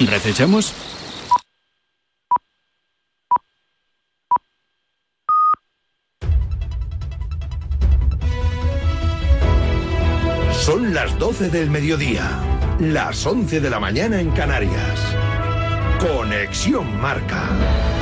¿Recechamos? Son las 12 del mediodía, las 11 de la mañana en Canarias. Conexión Marca.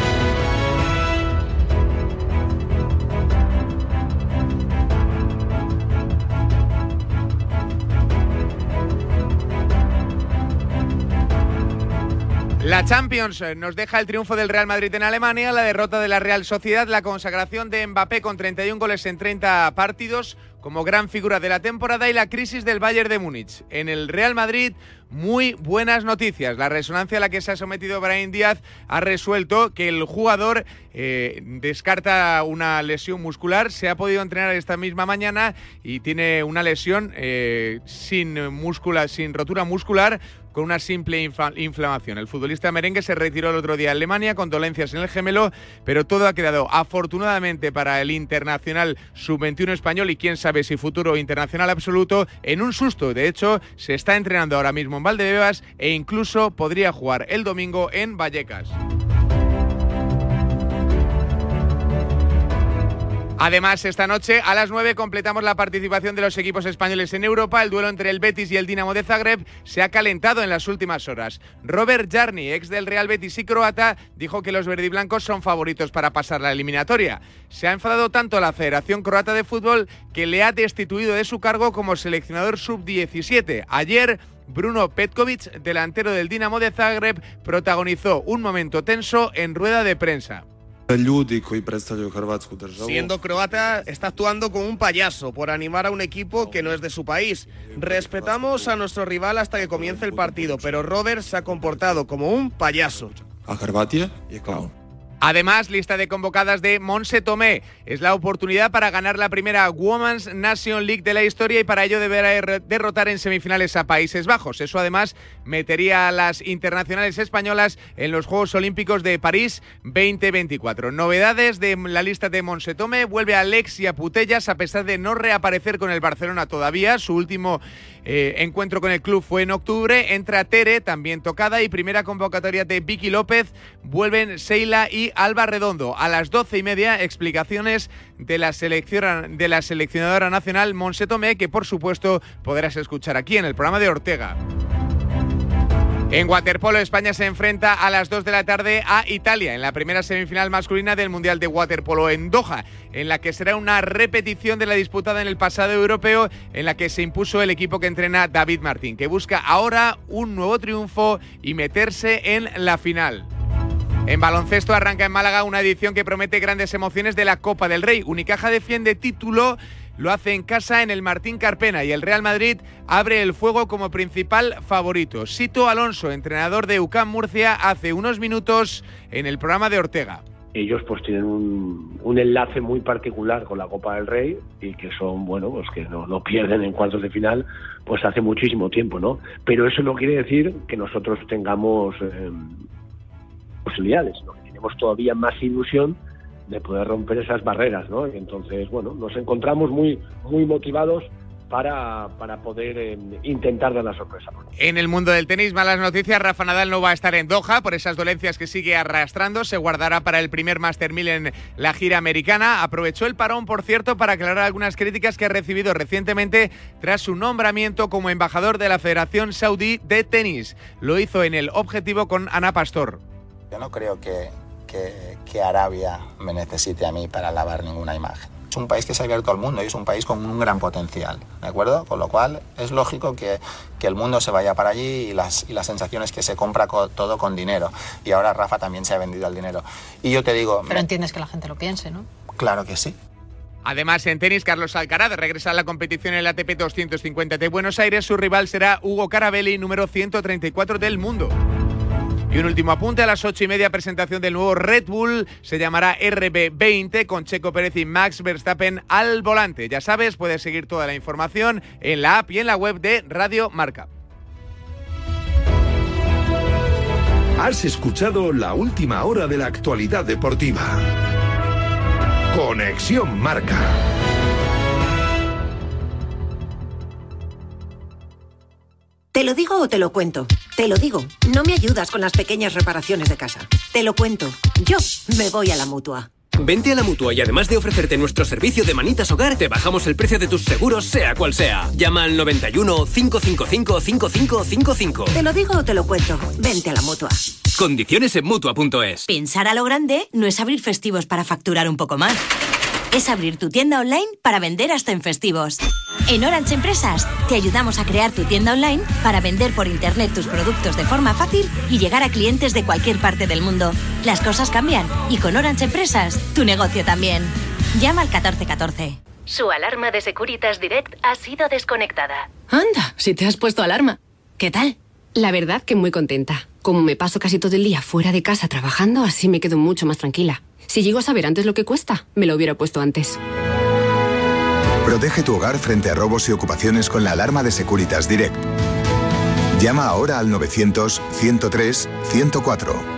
La Champions nos deja el triunfo del Real Madrid en Alemania, la derrota de la Real Sociedad, la consagración de Mbappé con 31 goles en 30 partidos como gran figura de la temporada y la crisis del Bayern de Múnich. En el Real Madrid, muy buenas noticias. La resonancia a la que se ha sometido Brian Díaz ha resuelto que el jugador eh, descarta una lesión muscular, se ha podido entrenar esta misma mañana y tiene una lesión eh, sin, múscula, sin rotura muscular con una simple inflamación. El futbolista merengue se retiró el otro día a Alemania con dolencias en el gemelo, pero todo ha quedado afortunadamente para el internacional sub-21 español y quién sabe si futuro internacional absoluto en un susto. De hecho, se está entrenando ahora mismo en Valdebebas e incluso podría jugar el domingo en Vallecas. Además, esta noche a las 9 completamos la participación de los equipos españoles en Europa. El duelo entre el Betis y el Dinamo de Zagreb se ha calentado en las últimas horas. Robert Jarni, ex del Real Betis y croata, dijo que los verdiblancos son favoritos para pasar la eliminatoria. Se ha enfadado tanto la Federación Croata de Fútbol que le ha destituido de su cargo como seleccionador sub-17. Ayer Bruno Petkovic, delantero del Dinamo de Zagreb, protagonizó un momento tenso en rueda de prensa. Siendo croata, está actuando como un payaso por animar a un equipo que no es de su país. Respetamos a nuestro rival hasta que comience el partido, pero Robert se ha comportado como un payaso. A Hrvatije Además, lista de convocadas de Monse Tomé. Es la oportunidad para ganar la primera Women's Nation League de la historia y para ello deberá derrotar en semifinales a Países Bajos. Eso además metería a las internacionales españolas en los Juegos Olímpicos de París 2024. Novedades de la lista de Monse Tomé. Vuelve Alexia Putellas a pesar de no reaparecer con el Barcelona todavía. Su último eh, encuentro con el club fue en octubre. Entra Tere, también tocada, y primera convocatoria de Vicky López. Vuelven Seila y Alba Redondo. A las doce y media, explicaciones de la, selección, de la seleccionadora nacional Monse Tomé, que por supuesto podrás escuchar aquí en el programa de Ortega. En waterpolo, España se enfrenta a las 2 de la tarde a Italia en la primera semifinal masculina del Mundial de Waterpolo en Doha, en la que será una repetición de la disputada en el pasado europeo, en la que se impuso el equipo que entrena David Martín, que busca ahora un nuevo triunfo y meterse en la final. En baloncesto arranca en Málaga una edición que promete grandes emociones de la Copa del Rey. Unicaja defiende título lo hace en casa en el Martín Carpena y el Real Madrid abre el fuego como principal favorito. Sito Alonso, entrenador de UCAM Murcia, hace unos minutos en el programa de Ortega. Ellos pues tienen un, enlace muy particular con la Copa del Rey y que son, bueno, pues que no, no pierden en cuartos de final pues hace muchísimo tiempo, ¿no? Pero eso no quiere decir que nosotros tengamos eh, posibilidades, ¿no? tenemos todavía más ilusión de poder romper esas barreras, ¿no? Y entonces, bueno, nos encontramos muy, muy motivados para, para poder eh, intentar dar la sorpresa. En el mundo del tenis, malas noticias, Rafa Nadal no va a estar en Doha por esas dolencias que sigue arrastrando, se guardará para el primer Master 1000 en la gira americana. Aprovechó el parón, por cierto, para aclarar algunas críticas que ha recibido recientemente tras su nombramiento como embajador de la Federación Saudí de Tenis. Lo hizo en el objetivo con Ana Pastor. Yo no creo que, que, Arabia me necesite a mí para lavar ninguna imagen. Es un país que se ha abierto al mundo y es un país con un gran potencial, ¿de acuerdo? Con lo cual es lógico que, que el mundo se vaya para allí y las, y las sensaciones que se compra todo con dinero. Y ahora Rafa también se ha vendido al dinero. Y yo te digo... Pero entiendes que la gente lo piense, ¿no? Claro que sí. Además, en tenis, Carlos Alcaraz regresa a la competición en el ATP 250 de Buenos Aires. Su rival será Hugo Carabelli, número 134 del mundo. Y un último apunte a las ocho y media presentación del nuevo Red Bull. Se llamará RB20 con Checo Pérez y Max Verstappen al volante. Ya sabes, puedes seguir toda la información en la app y en la web de Radio Marca. Has escuchado la última hora de la actualidad deportiva. Conexión Marca. ¿Te lo digo o te lo cuento? Te lo digo. No me ayudas con las pequeñas reparaciones de casa. Te lo cuento. Yo me voy a la mutua. Vente a la mutua y además de ofrecerte nuestro servicio de manitas hogar, te bajamos el precio de tus seguros, sea cual sea. Llama al 91 555 5555. Te lo digo o te lo cuento. Vente a la mutua. Condiciones en mutua.es. Pensar a lo grande no es abrir festivos para facturar un poco más es abrir tu tienda online para vender hasta en festivos. En Orange Empresas te ayudamos a crear tu tienda online para vender por internet tus productos de forma fácil y llegar a clientes de cualquier parte del mundo. Las cosas cambian y con Orange Empresas tu negocio también. Llama al 1414. Su alarma de Securitas Direct ha sido desconectada. Anda, si te has puesto alarma. ¿Qué tal? La verdad que muy contenta. Como me paso casi todo el día fuera de casa trabajando, así me quedo mucho más tranquila. Si llego a saber antes lo que cuesta, me lo hubiera puesto antes. Protege tu hogar frente a robos y ocupaciones con la alarma de Securitas Direct. Llama ahora al 900-103-104.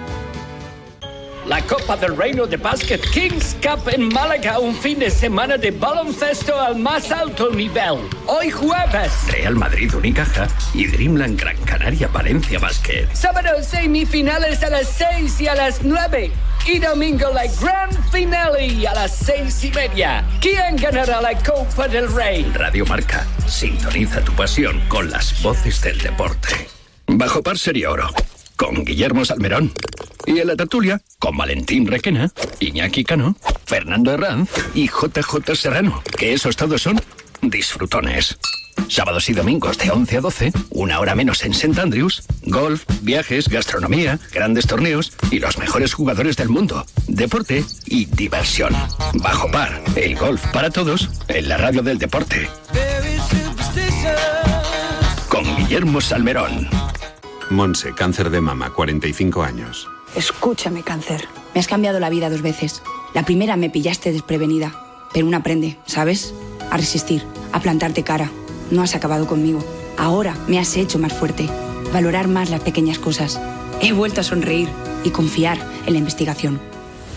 La Copa del Reino de Basket Kings Cup en Málaga, un fin de semana de baloncesto al más alto nivel. Hoy jueves. Real Madrid Unicaja y Dreamland Gran Canaria Valencia Basket. Sábado semifinales a las 6 y a las 9. Y domingo la gran finale a las 6 y media. ¿Quién ganará la Copa del Rey? Radio Marca. Sintoniza tu pasión con las voces del deporte. Bajo par sería oro. Con Guillermo Salmerón. Y en la tertulia, con Valentín Requena, Iñaki Cano, Fernando Herranz y JJ Serrano. Que esos todos son disfrutones. Sábados y domingos de 11 a 12, una hora menos en St. Andrews, golf, viajes, gastronomía, grandes torneos y los mejores jugadores del mundo, deporte y diversión. Bajo par, el golf para todos en la radio del deporte. Con Guillermo Salmerón. Monse, cáncer de mama, 45 años. Escúchame, cáncer. Me has cambiado la vida dos veces. La primera me pillaste desprevenida, pero una aprende, ¿sabes? A resistir, a plantarte cara. No has acabado conmigo. Ahora me has hecho más fuerte, valorar más las pequeñas cosas. He vuelto a sonreír y confiar en la investigación.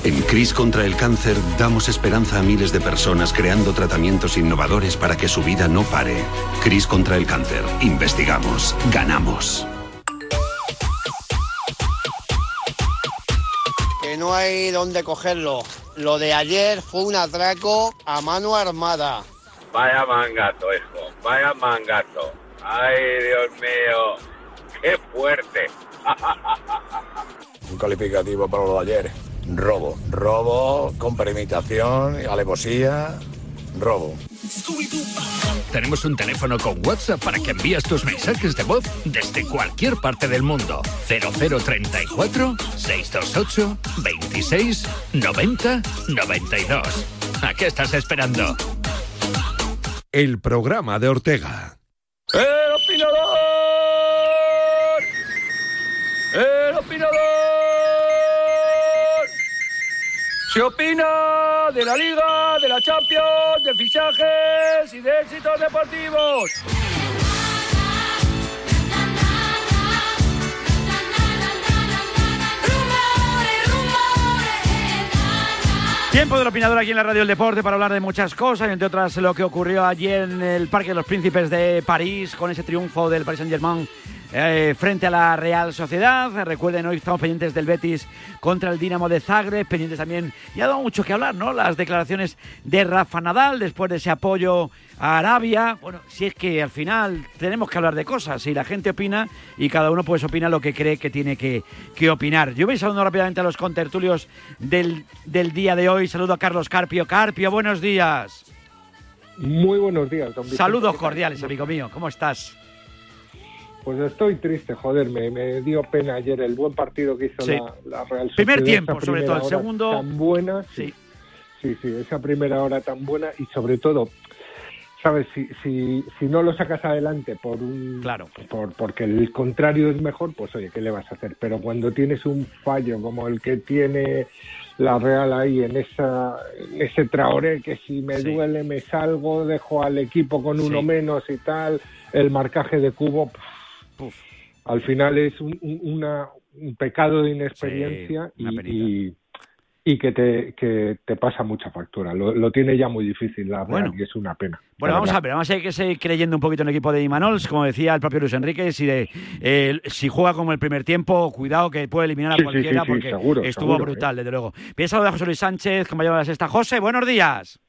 En CRIS contra el cáncer damos esperanza a miles de personas creando tratamientos innovadores para que su vida no pare. CRIS contra el cáncer. Investigamos. Ganamos. No hay dónde cogerlo. Lo de ayer fue un atraco a mano armada. Vaya mangato, hijo, vaya mangato. Ay, Dios mío, qué fuerte. un calificativo para lo de ayer. Robo, robo con premeditación, alevosía, robo. Tenemos un teléfono con WhatsApp para que envíes tus mensajes de voz desde cualquier parte del mundo. 0034 628 26 90 92. ¿A qué estás esperando? El programa de Ortega. ¡El opinador! Se opina de la Liga, de la Champions, de fichajes y de éxitos deportivos. Tiempo del opinador aquí en la Radio del Deporte para hablar de muchas cosas, entre otras lo que ocurrió ayer en el Parque de los Príncipes de París con ese triunfo del Paris Saint-Germain eh, frente a la Real Sociedad. Recuerden, hoy estamos pendientes del Betis contra el Dinamo de Zagreb, pendientes también, y ha dado mucho que hablar, ¿no? Las declaraciones de Rafa Nadal después de ese apoyo a Arabia. Bueno, si es que al final tenemos que hablar de cosas, y la gente opina y cada uno pues opina lo que cree que tiene que, opinar. Yo voy saludando rápidamente a los contertulios del, del día de hoy. Saludo a Carlos Carpio. Carpio, buenos días. Muy buenos días, don Saludos cordiales, amigo mío. ¿Cómo estás? Pues estoy triste, joder, me, dio pena ayer el buen partido que hizo la, Real Sociedad. Primer tiempo, sobre todo, el segundo. Tan buena, sí. sí. sí, esa primera hora tan buena y sobre todo, sabes, si, si, si no lo sacas adelante por un. Claro. Por, porque el contrario es mejor, pues oye, ¿qué le vas a hacer? Pero cuando tienes un fallo como el que tiene la Real ahí en esa ese traoré que si me duele me salgo, dejo al equipo con uno menos y tal, el marcaje de cubo al final es un, pecado de inexperiencia y, y que te, que te pasa mucha factura. Lo, lo tiene ya muy difícil la Real Bueno. y es una pena. Bueno, vamos a ver, vamos a ir que seguir creyendo un poquito en el equipo de Imanols, como decía el propio Luis Enrique, si, de, eh, si juega como el primer tiempo, cuidado que puede eliminar a Sí, cualquiera sí, porque seguro, estuvo seguro, brutal, desde luego. Piensa lo de José Luis Sánchez, compañero de la sexta. José, buenos días.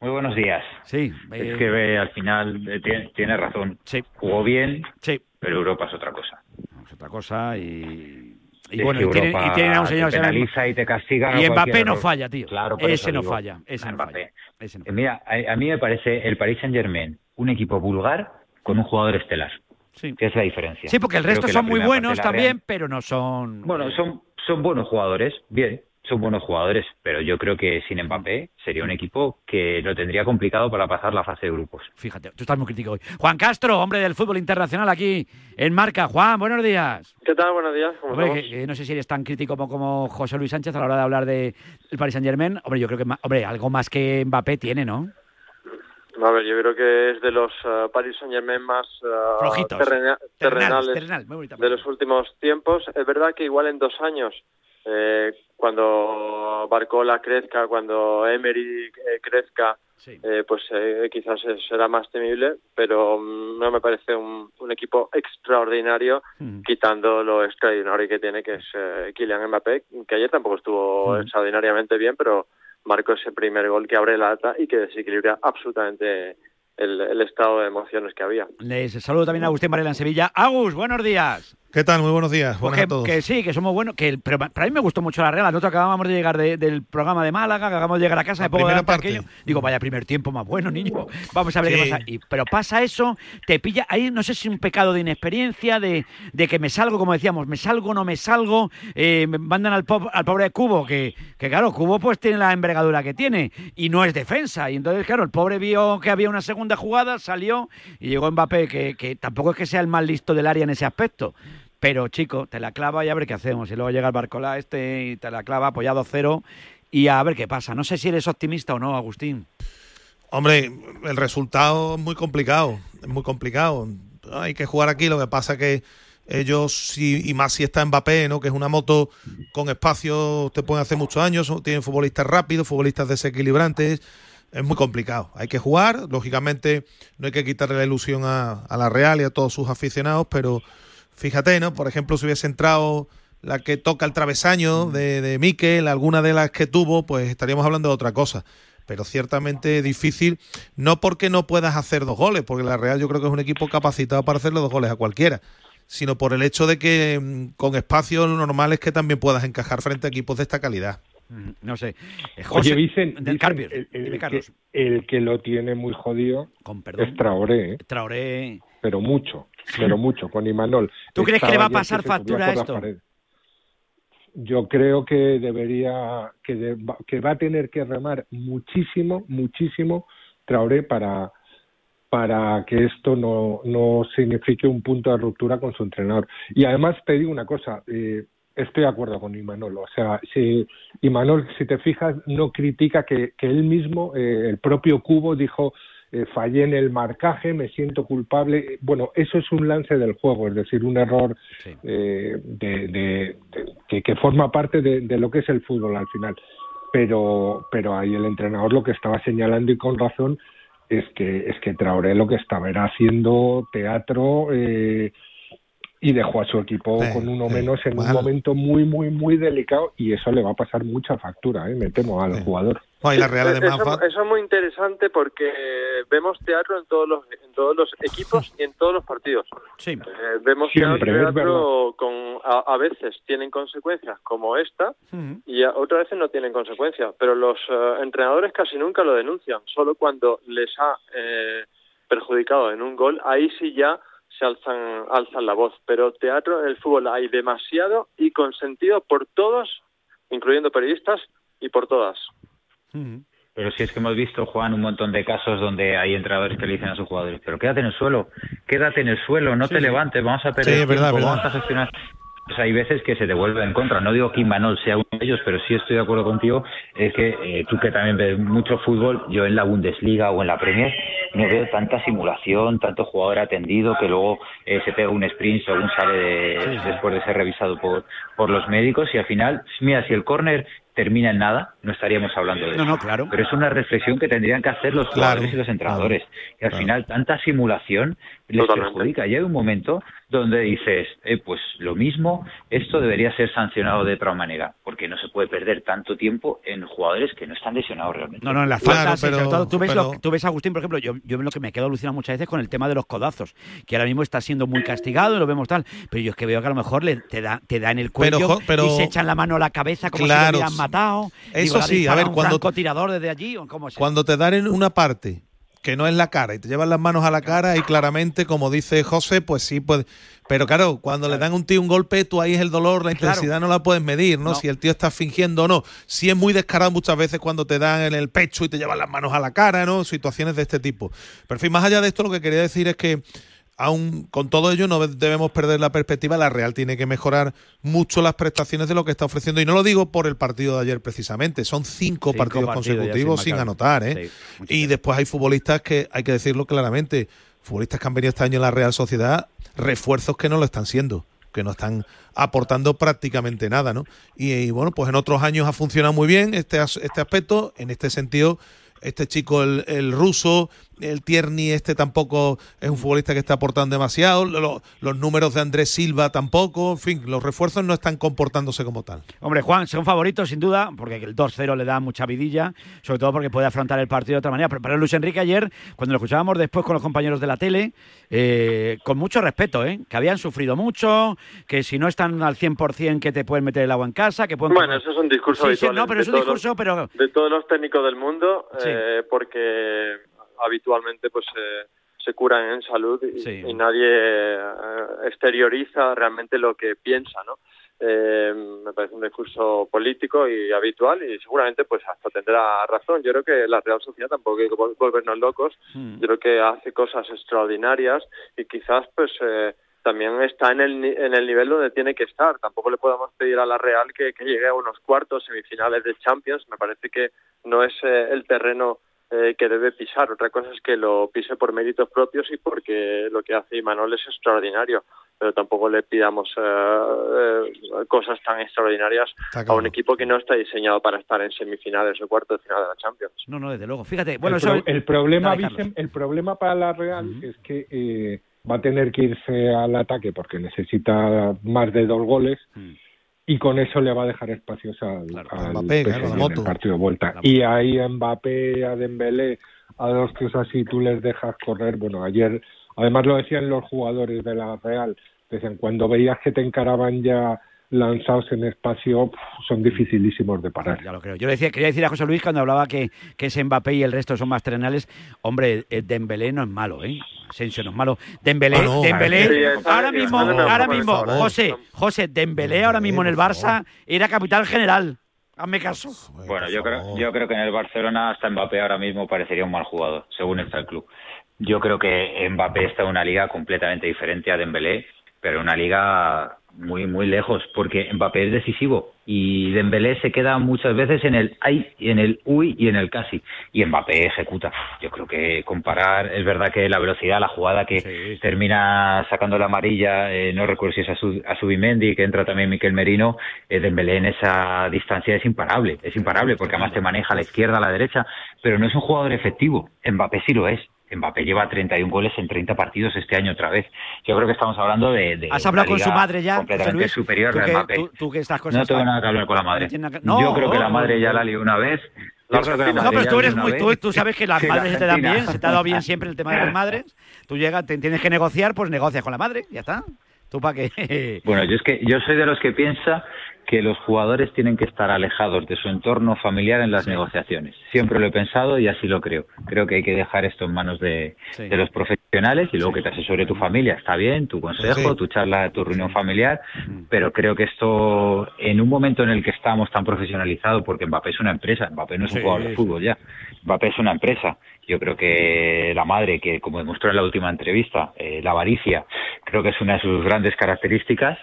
Muy buenos días. Sí. Es eh, que eh, al final eh, tiene, tiene razón. Jugó bien, sí. pero Europa es otra cosa. es otra cosa y... Y bueno, y tienen, Europa y tienen a un señor que se llama- penaliza y te castiga. Y Mbappé no falla, tío. Claro, ese no digo, falla, ese no Mbappé. falla. Ese no Eh, Mira, a, a mí me parece el Paris Saint Germain un equipo vulgar con un jugador estelar. Sí. Que es la diferencia. Sí, porque el resto son muy buenos Real- también, pero no son... Bueno, son, son buenos jugadores, bien, son buenos jugadores, pero yo creo que sin Mbappé sería un equipo que lo tendría complicado para pasar la fase de grupos. Fíjate, tú estás muy crítico hoy. Juan Castro, hombre del fútbol internacional aquí en Marca. Juan, buenos días. ¿Qué tal? Buenos días. ¿Cómo Hombre, estamos? que- que no sé si eres tan crítico como, como José Luis Sánchez a la hora de hablar de el Paris Saint Germain. Hombre, yo creo que hombre, algo más que Mbappé tiene, ¿no? A ver, yo creo que es de los eh, Paris Saint Germain más eh, Flojitos. terrena- Terrenales, terrenales terrenal, de los últimos tiempos. Es verdad que igual en dos años, eh, cuando Barcola crezca, cuando Emery eh, crezca, eh, pues eh, quizás será más temible, pero mm, no me parece un, un equipo extraordinario, quitando lo extraordinario que tiene, que es eh, Kylian Mbappé, que ayer tampoco estuvo extraordinariamente bien, pero marcó ese primer gol que abre la lata y que desequilibra absolutamente el, el estado de emociones que había. Les saludo también a Agustín Varela en Sevilla. Agus, buenos días. ¿Qué tal? Muy buenos días. Buenas que, a todos. que sí, que somos buenos. Que, pero para mí me gustó mucho la Real. Nosotros acabamos de llegar de- del programa de Málaga, que acabamos de llegar a casa de poco primera delante aquello. Digo, vaya primer tiempo más bueno, niño. Vamos a ver qué pasa. Y- pero pasa eso, te pilla ahí, no sé si un pecado de inexperiencia, de, de que me salgo, como decíamos, me salgo, no me salgo. eh, me mandan al, po- al pobre Cubo, que, que claro, Cubo pues tiene la envergadura que tiene y no es defensa. Y entonces, claro, el pobre vio que había una segunda jugada, salió y llegó Mbappé, que, que tampoco es que sea el más listo del área en ese aspecto. Pero, chico, te la clava y a ver qué hacemos. Y luego llega el Barcola este y te la clava apoyado cero y a ver qué pasa. No sé si eres optimista o no, Agustín. Hombre, el resultado es muy complicado, es muy complicado. Hay que jugar aquí, lo que pasa que ellos, y más si está Mbappé, ¿no? que es una moto con espacio, te pueden hacer muchos años, tienen futbolistas rápidos, futbolistas desequilibrantes, es muy complicado. Hay que jugar, lógicamente no hay que quitarle la ilusión a la Real y a todos sus aficionados, pero fíjate, ¿no? Por ejemplo, si hubiese entrado la que toca el travesaño de, de Mikel, alguna de las que tuvo, pues estaríamos hablando de otra cosa. Pero ciertamente difícil, no porque no puedas hacer dos goles, porque la Real yo creo que es un equipo capacitado para hacerle dos goles a cualquiera, sino por el hecho de que mm, con espacio lo normal es que también puedas encajar frente a equipos de esta calidad. Mm, No sé. Eh, Oye, Vicen, del Vicen, Carpio. el, el Dime, que, Carlos. el que lo tiene muy jodido perdón. es Traoré, ¿eh? Traoré. pero mucho, pero mucho, con Imanol. ¿Tú crees que le va a pasar factura a esto? Yo creo que debería, que, de- que va a tener que remar muchísimo, muchísimo Traoré para, para que esto no, no signifique un punto de ruptura con su entrenador. Y además te digo una cosa, eh, estoy de acuerdo con Imanol. O sea, si Imanol, si te fijas, no critica que, que él mismo, eh, el propio Cubo, dijo eh, fallé en el marcaje, me siento culpable. Bueno, eso es un lance del juego, es decir, un error eh, de, de- de- que, que forma parte de, de lo que es el fútbol al final. Pero, pero ahí el entrenador lo que estaba señalando y con razón es que es que Traoré lo que estaba era haciendo teatro eh, y dejó a su equipo Sí, con uno sí, menos en un momento muy muy muy delicado y eso le va a pasar mucha factura, ¿eh? me temo al jugador. y la Real además eso, es muy interesante porque vemos teatro en todos los en todos los equipos y en todos los partidos. Sí. Eh, vemos Siempre, teatro con a, a veces tienen consecuencias como esta y a- otras veces no tienen consecuencias, pero los eh, entrenadores casi nunca lo denuncian, solo cuando les ha eh, perjudicado en un gol, ahí sí ya se alzan alzan la voz, pero teatro en el fútbol hay demasiado y consentido por todos, incluyendo periodistas y por todas. Pero si es que hemos visto, Juan, un montón de casos donde hay entrenadores que le dicen a sus jugadores, pero quédate en el suelo, quédate en el suelo, no te levantes, vamos a perder Sí, es verdad, tiempo, verdad. vamos a gestionar. Pues hay veces que se te vuelve en contra. No digo que Imanol sea uno de ellos, pero sí estoy de acuerdo contigo. Es que eh, tú que también ves mucho fútbol, yo en la Bundesliga o en la Premier no veo tanta simulación, tanto jugador atendido que luego eh, se pega un sprint según sale de- después de ser revisado por, por los médicos y al final, mira, si el córner termina en nada, no estaríamos hablando de No, eso. no, claro. Pero es una reflexión que tendrían que hacer los Claro, jugadores y los entrenadores. que al claro. final tanta simulación les Totalmente. perjudica. Y hay un momento donde dices, eh, pues lo mismo, esto debería ser sancionado de otra manera, porque no se puede perder tanto tiempo en jugadores que no están lesionados realmente. No, no, en las Claro, faltas, sí, pero- sobre todo, tú ves, pero- lo- tú ves a Agustín, por ejemplo, yo, yo lo que me quedo alucinado muchas veces con el tema de los codazos, que ahora mismo está siendo muy castigado y lo vemos tal, pero yo es que veo que a lo mejor le, te, da, te da en el cuello pero- y se echan la mano a la cabeza como Claro, si lo matado. eso ¿la sí, a ver, cuando- francotirador desde allí o cómo es? Cuando te dan en una parte que no es la cara y te llevan las manos a la cara y claramente, como dice José, pues sí, pues... Pero claro, cuando le dan a un tío un golpe, tú ahí es el dolor, la Claro. intensidad no la puedes medir, ¿no? No. Si el tío está fingiendo o no. Sí es muy descarado muchas veces cuando te dan en el pecho y te llevan las manos a la cara, ¿no? Situaciones de este tipo. Pero en fin, más allá de esto, lo que quería decir es que aún con todo ello no debemos perder la perspectiva. La Real tiene que mejorar mucho las prestaciones de lo que está ofreciendo. Y no lo digo por el partido de ayer precisamente. Son cinco, Cinco partidos, consecutivos sin anotar. ¿eh? Sí, y después hay futbolistas que, hay que decirlo claramente, futbolistas que han venido este año en la Real Sociedad, refuerzos que no lo están siendo que no están aportando prácticamente nada, ¿no? Y, y, bueno, pues en otros años ha funcionado muy bien este, este aspecto, en este sentido, este chico, el, el ruso, el Tierney, este tampoco es un futbolista que está aportando demasiado, lo- los números de Andrés Silva tampoco, en fin, los refuerzos no están comportándose como tal. Hombre, Juan, son favoritos sin duda, porque el 2-0 le da mucha vidilla, sobre todo porque puede afrontar el partido de otra manera. Pero para Luis Enrique ayer, cuando lo escuchábamos después con los compañeros de la tele, eh, con mucho respeto, ¿eh? que habían sufrido mucho, que si no están al 100% que te pueden meter el agua en casa, que pueden... Bueno, eso es un discurso Sí, sí, habitual no, pero de es un todos discurso, los- pero... de todos los técnicos del mundo, Sí. eh, porque habitualmente pues eh, se curan en salud y, Sí. y nadie eh, exterioriza realmente lo que piensa, ¿no? Eh, me parece un discurso político y habitual y seguramente pues hasta tendrá razón. Yo creo que la Real Sociedad tampoco hay que vol- volvernos locos. Hmm. Yo creo que hace cosas extraordinarias y quizás pues eh, también está en el, en el nivel donde tiene que estar. Tampoco le podemos pedir a la Real que, que llegue a unos cuartos, semifinales de Champions. Me parece que no es eh, el terreno eh, que debe pisar. Otra cosa es que lo pise por méritos propios y porque lo que hace Imanol es extraordinario. Pero tampoco le pidamos eh, eh, cosas tan extraordinarias a un equipo que no está diseñado para estar en semifinales o cuartos de final de la Champions. No, no, desde luego. Fíjate, bueno, el, eso... pro- el problema, Dale, Carlos. Vicen, el problema para la Real es que eh, va a tener que irse al ataque porque necesita más de dos goles Mm. Y con eso le va a dejar espacios al, al Mbappé, claro, PSG la en moto. el partido de vuelta. Y ahí a Mbappé, a Dembélé, a los que es así tú les dejas correr. Bueno, ayer, además lo decían los jugadores de la Real, decían cuando veías que te encaraban ya lanzados en espacio, son dificilísimos de parar. Ya lo creo. Yo le decía, quería decir a José Luis cuando hablaba que, que ese Mbappé y el resto son más terrenales. Hombre, eh, Dembélé no es malo, ¿eh? Asensio no es malo. Dembélé, Ah, no. Dembélé, Sí, ahora mismo, ahora mismo, favor. José, José, Dembélé ahora mismo en el Barça era capitán general. Hazme caso. Bueno, yo creo, yo creo que en el Barcelona hasta Mbappé ahora mismo parecería un mal jugador, según está el club. Yo creo que Mbappé está en una liga completamente diferente a Dembélé, pero una liga muy muy lejos, porque Mbappé es decisivo y Dembélé se queda muchas veces en el ay, en el uy y en el casi, y Mbappé ejecuta. Yo creo que comparar, es verdad que la velocidad, la jugada que termina sacando la amarilla, eh, no recuerdo si es a, su, a Subimendi, que entra también Miquel Merino, eh, Dembélé en esa distancia es imparable, es imparable, porque además te maneja a la izquierda, a la derecha, pero no es un jugador efectivo. Mbappé sí lo es. Mbappé lleva 31 goles en 30 partidos este año otra vez. Yo creo que estamos hablando de, de ¿Has hablado con su madre ya, completamente Luis? superior ¿Tú que, Mbappé. tú, tú que estas cosas... No tengo nada que hablar con la madre. No Yo creo que la madre ya la lió una vez. No, pero tú eres muy, tú, tú sabes que las Sí, la madres se te dan bien, se te ha dado bien siempre el tema de las madres. Tú llegas, te tienes que negociar, pues negocias con la madre, ya está. ¿Tú para qué? Bueno, yo es que yo soy de los que piensa que los jugadores tienen que estar alejados de su entorno familiar en las negociaciones. Siempre lo he pensado y así lo creo. Creo que hay que dejar esto en manos de, Sí. de los profesionales y luego que te asesore tu familia. Está bien, tu consejo, Sí. tu charla, tu reunión familiar, pero creo que esto, en un momento en el que estamos tan profesionalizados, porque Mbappé es una empresa, Mbappé no es un jugador de fútbol ya, Mbappé es una empresa. Yo creo que la madre, que como demostró en la última entrevista, eh, la avaricia, creo que es una de sus grandes características,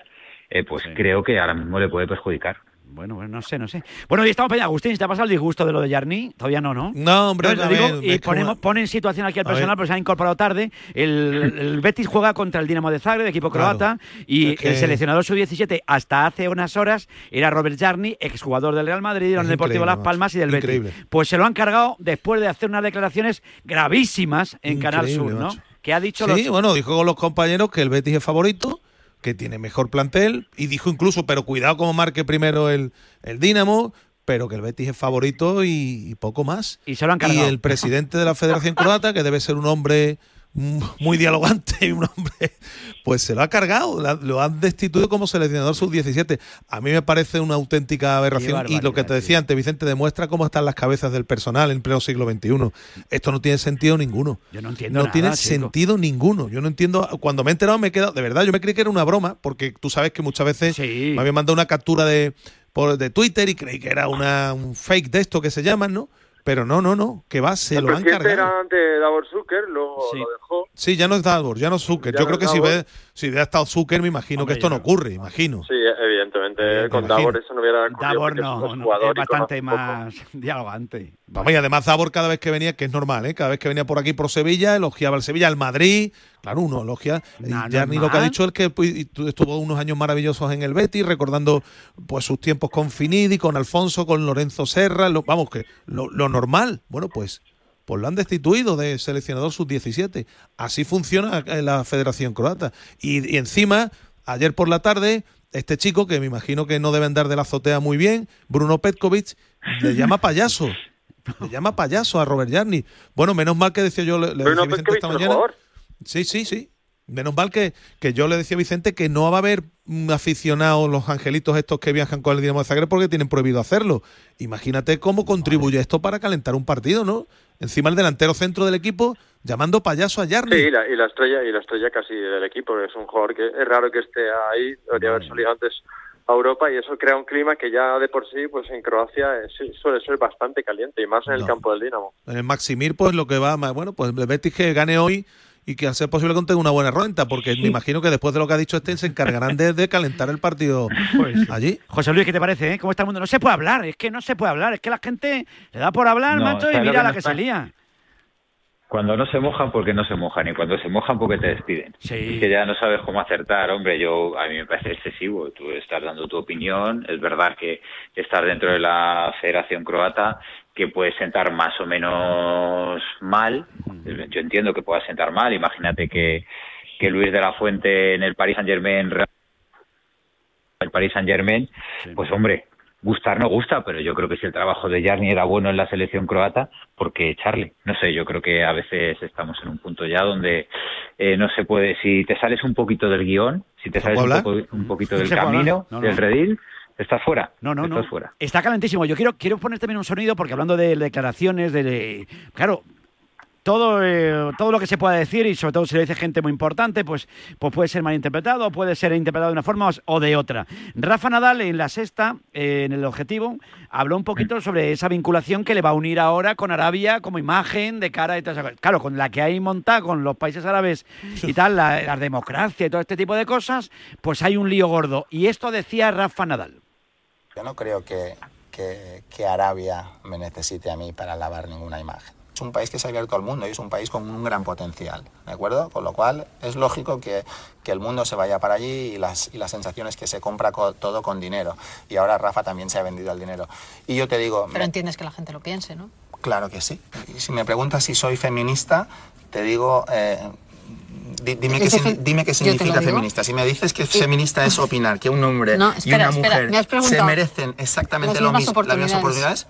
eh, pues creo que ahora mismo le puede perjudicar. Bueno, bueno, no sé, no sé. Bueno, y estamos para allá. Agustín, ¿te ha pasado el disgusto de lo de Yarni? Todavía no, ¿no? No, hombre, No, digo, ver, y ponemos, pone en situación aquí al personal, pero se ha incorporado tarde. El, el Betis juega contra el Dinamo de Zagreb, equipo Claro. croata, y Es que- el seleccionador sub-17 hasta hace unas horas era Robert Jarni, exjugador del Real Madrid, del Deportivo Las. Palmas y del Betis. Increíble. Pues se lo han cargado después de hacer unas declaraciones gravísimas en Canal Sur, ¿no? macho. Que ha dicho Sí, los... bueno, dijo con los compañeros que el Betis es favorito, que tiene mejor plantel, y dijo incluso, pero cuidado como marque primero el, el Dinamo, pero que el Betis es favorito y, y poco más. Y se lo han cargado. el presidente de la Federación Croata, que debe ser un hombre muy dialogante y un hombre, pues se lo ha cargado, lo han destituido como seleccionador sub-17. A mí me parece una auténtica aberración y lo que te decía antes, Vicente, demuestra cómo están las cabezas del personal en pleno siglo XXI. Esto no tiene sentido ninguno. Yo no entiendo No nada, tiene chico. sentido ninguno. Yo no entiendo. Cuando me he enterado me he quedado. De verdad, yo me creí que era una broma, porque tú sabes que muchas veces me habían mandado una captura de, por, de Twitter y creí que era una, un fake de esto que se llaman, ¿no? Pero no, no, no. Que va, se el lo han presidente cargado. era antes Davor Zucker, luego lo dejó. Sí, ya no es Davor, ya no es Zucker. Ya Yo no creo que es si, Davor. Si hubiera estado Zucker, me imagino que esto no ocurre, imagino. Sí, evidentemente, con. Davor eso no hubiera ocurrido. Davor no, es bastante más dialogante. Vamos, y además Davor cada vez que venía, que es normal, ¿eh? cada vez que venía por aquí por Sevilla, elogiaba al Sevilla, al Madrid. Claro, uno elogia. Y No, Yarni lo que ha dicho es que pues, estuvo unos años maravillosos en el Betis, recordando pues sus tiempos con Finidi, con Alfonso, con Lorenzo Serra. lo- vamos, que lo, lo normal. Bueno, pues, pues lo han destituido de seleccionador sub-17. Así funciona eh, la Federación Croata. Y, y encima, ayer por la tarde, este chico, que me imagino que no debe andar de la azotea muy bien, Bruno Petkovic, le llama payaso. Le llama payaso a Robert Jarni. Bueno, menos mal que decía yo, le, le decía Vicente esta mañana. Sí, sí, sí. Menos mal que, que yo le decía a Vicente que no va a haber mm, aficionados, los angelitos estos que viajan con el Dinamo de Zagreb porque tienen prohibido hacerlo. Imagínate cómo contribuye esto para calentar un partido, ¿no? Encima el delantero centro del equipo llamando payaso a Jarni. Sí, y la, y la estrella y la estrella casi del equipo, es un jugador que es raro que esté ahí, debería haber salido antes a Europa y eso crea un clima que ya de por sí, pues en Croacia eh, suele ser bastante caliente y más en el campo del Dinamo. En el Maximir, pues lo que va, más- bueno, pues el Betis que gane hoy y que a ser posible contenga una buena renta, porque me imagino que después de lo que ha dicho este se encargarán de, de calentar el partido allí. José Luis, ¿qué te parece? eh? ¿Cómo está el mundo? No se puede hablar, es que no se puede hablar, es que la gente le da por hablar, No, macho, y ¿sabes lo mira que la que se pasa? lía. Cuando no se mojan, porque no se mojan, y cuando se mojan, porque te despiden. Sí. Es que ya no sabes cómo acertar, hombre. Yo a mí me parece excesivo. Tú estás dando tu opinión. Es verdad que estás dentro de la Federación Croata, que puede sentar más o menos mal. Yo entiendo que pueda sentar mal. Imagínate que, que Luis de la Fuente en el Paris Saint Germain, el Paris Saint Germain, pues hombre, gustar no gusta, pero yo creo que si el trabajo de Jarni era bueno en la selección croata, ¿por qué echarle? No sé, yo creo que a veces estamos en un punto ya donde eh, no se puede, si te sales un poquito del guion, si te ¿Se sales un, puede poco- un poquito del camino, hablar. No, no. del redil, estás fuera. No, no, estás no. fuera. Está calentísimo. Yo quiero, quiero poner también un sonido porque hablando de declaraciones, de, de- claro, todo, eh, todo lo que se pueda decir y sobre todo si lo dice gente muy importante, pues, pues puede ser malinterpretado, puede ser interpretado de una forma o de otra. Rafa Nadal en la sexta, eh, en el objetivo, habló un poquito sobre esa vinculación que le va a unir ahora con Arabia como imagen de cara y todas esas cosas. Claro, con la que hay montada con los países árabes y tal, la, la democracia y todo este tipo de cosas, pues hay un lío gordo. Y esto decía Rafa Nadal. Yo no creo que, que- que Arabia me necesite a mí para lavar ninguna imagen. Es un país que se ha abierto al mundo y es un país con un gran potencial, ¿de acuerdo? Con lo cual es lógico que, que el mundo se vaya para allí y las, y las sensaciones que se compra co- todo con dinero. Y ahora Rafa también se ha vendido al dinero. Y yo te digo, Pero entiendes que la gente lo piense, ¿no? Claro que sí. Y si me preguntas si soy feminista, te digo, eh, dime, qué, dime significa feminista. Si me dices que feminista es opinar que un hombre No, y una espera, mujer me se merecen exactamente Las lo mismo, las mismas oportunidades.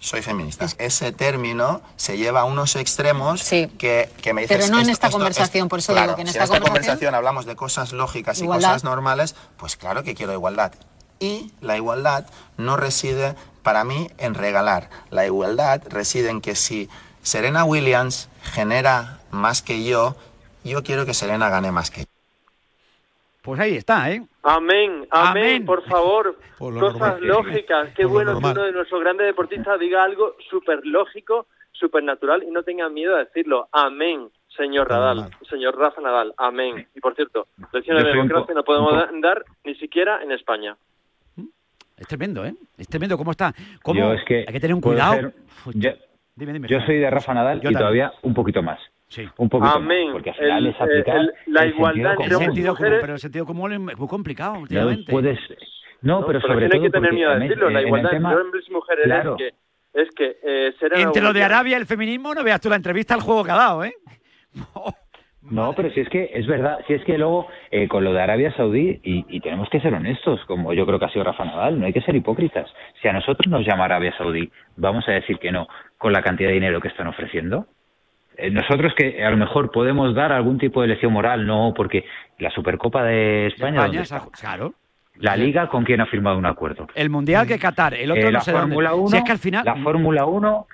soy feminista. Ese término se lleva a unos extremos que, que me dices... Pero no en esta esto- conversación, esto- por eso claro, digo que en si esta conversación- conversación hablamos de cosas lógicas y Igualdad. cosas normales, pues claro que quiero igualdad. Y la igualdad no reside para mí en regalar. La igualdad reside en que si Serena Williams genera más que yo, yo quiero que Serena gane más que yo. Pues ahí está, ¿eh? Amén, amén, por favor. Por lo Cosas normal. lógicas. Qué Por bueno que uno de nuestros grandes deportistas diga algo súper lógico, súper natural y no tenga miedo a decirlo. Amén, señor Nadal, señor Rafa Nadal. Amén. Y por cierto, lecciones de democracia no podemos dar ni siquiera en España. Es tremendo, ¿eh? Es tremendo cómo está. ¿Cómo? Yo es que Hay que tener un cuidado. ser- yo, dime, dime. yo soy de Rafa Nadal Yo y también. todavía un poquito más. Sí. Un poquito Amén. más. Porque al final El- es aplicar el- la el igualdad sentido entre sentido común, pero el sentido común es muy complicado No últimamente. puedes. No, pero No, sobre que no todo hay que tener miedo a decirlo. La igualdad tema- entre hombres y mujeres Claro. es que, es que eh, ser Entre lo de Arabia y el feminismo, no veas tú la entrevista al juego que ha dado, ¿eh? No, pero si es que es verdad, si es que luego eh, con lo de Arabia Saudí, y, y tenemos que ser honestos, como yo creo que ha sido Rafa Nadal, no hay que ser hipócritas. Si a nosotros nos llama Arabia Saudí, vamos a decir que no con la cantidad de dinero que están ofreciendo. Eh, nosotros que a lo mejor podemos dar algún tipo de lección moral, no, porque la Supercopa de España, ¿dónde España, claro. la Liga con quién ha firmado un acuerdo. El Mundial que Qatar, el otro Eh, no la sé dónde. Fórmula 1, Si es que al final... la Fórmula 1,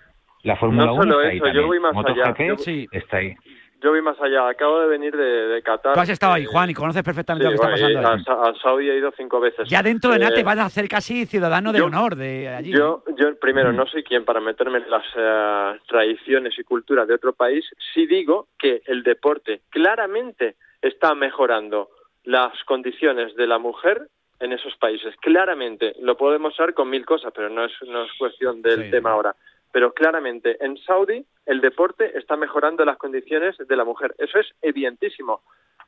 la Fórmula No 1 solo está ahí eso, yo también. voy más allá. Yo- está ahí. Yo voy más allá. Acabo de venir de, de Qatar. Tú has estado ahí, Eh, Juan, y conoces perfectamente sí, lo que está pasando a, Sa- a Saudi he ido cinco veces. Ya dentro de nada Eh, te vas a hacer casi ciudadano de yo- honor de allí. Yo, yo primero, no soy quien para meterme en las eh, tradiciones y cultura de otro país. Sí digo que el deporte claramente está mejorando las condiciones de la mujer en esos países. Claramente. Lo puedo demostrar con mil cosas, pero no es, no es cuestión del Sí. tema ahora. Pero claramente, en Saudi, el deporte está mejorando las condiciones de la mujer. Eso es evidentísimo.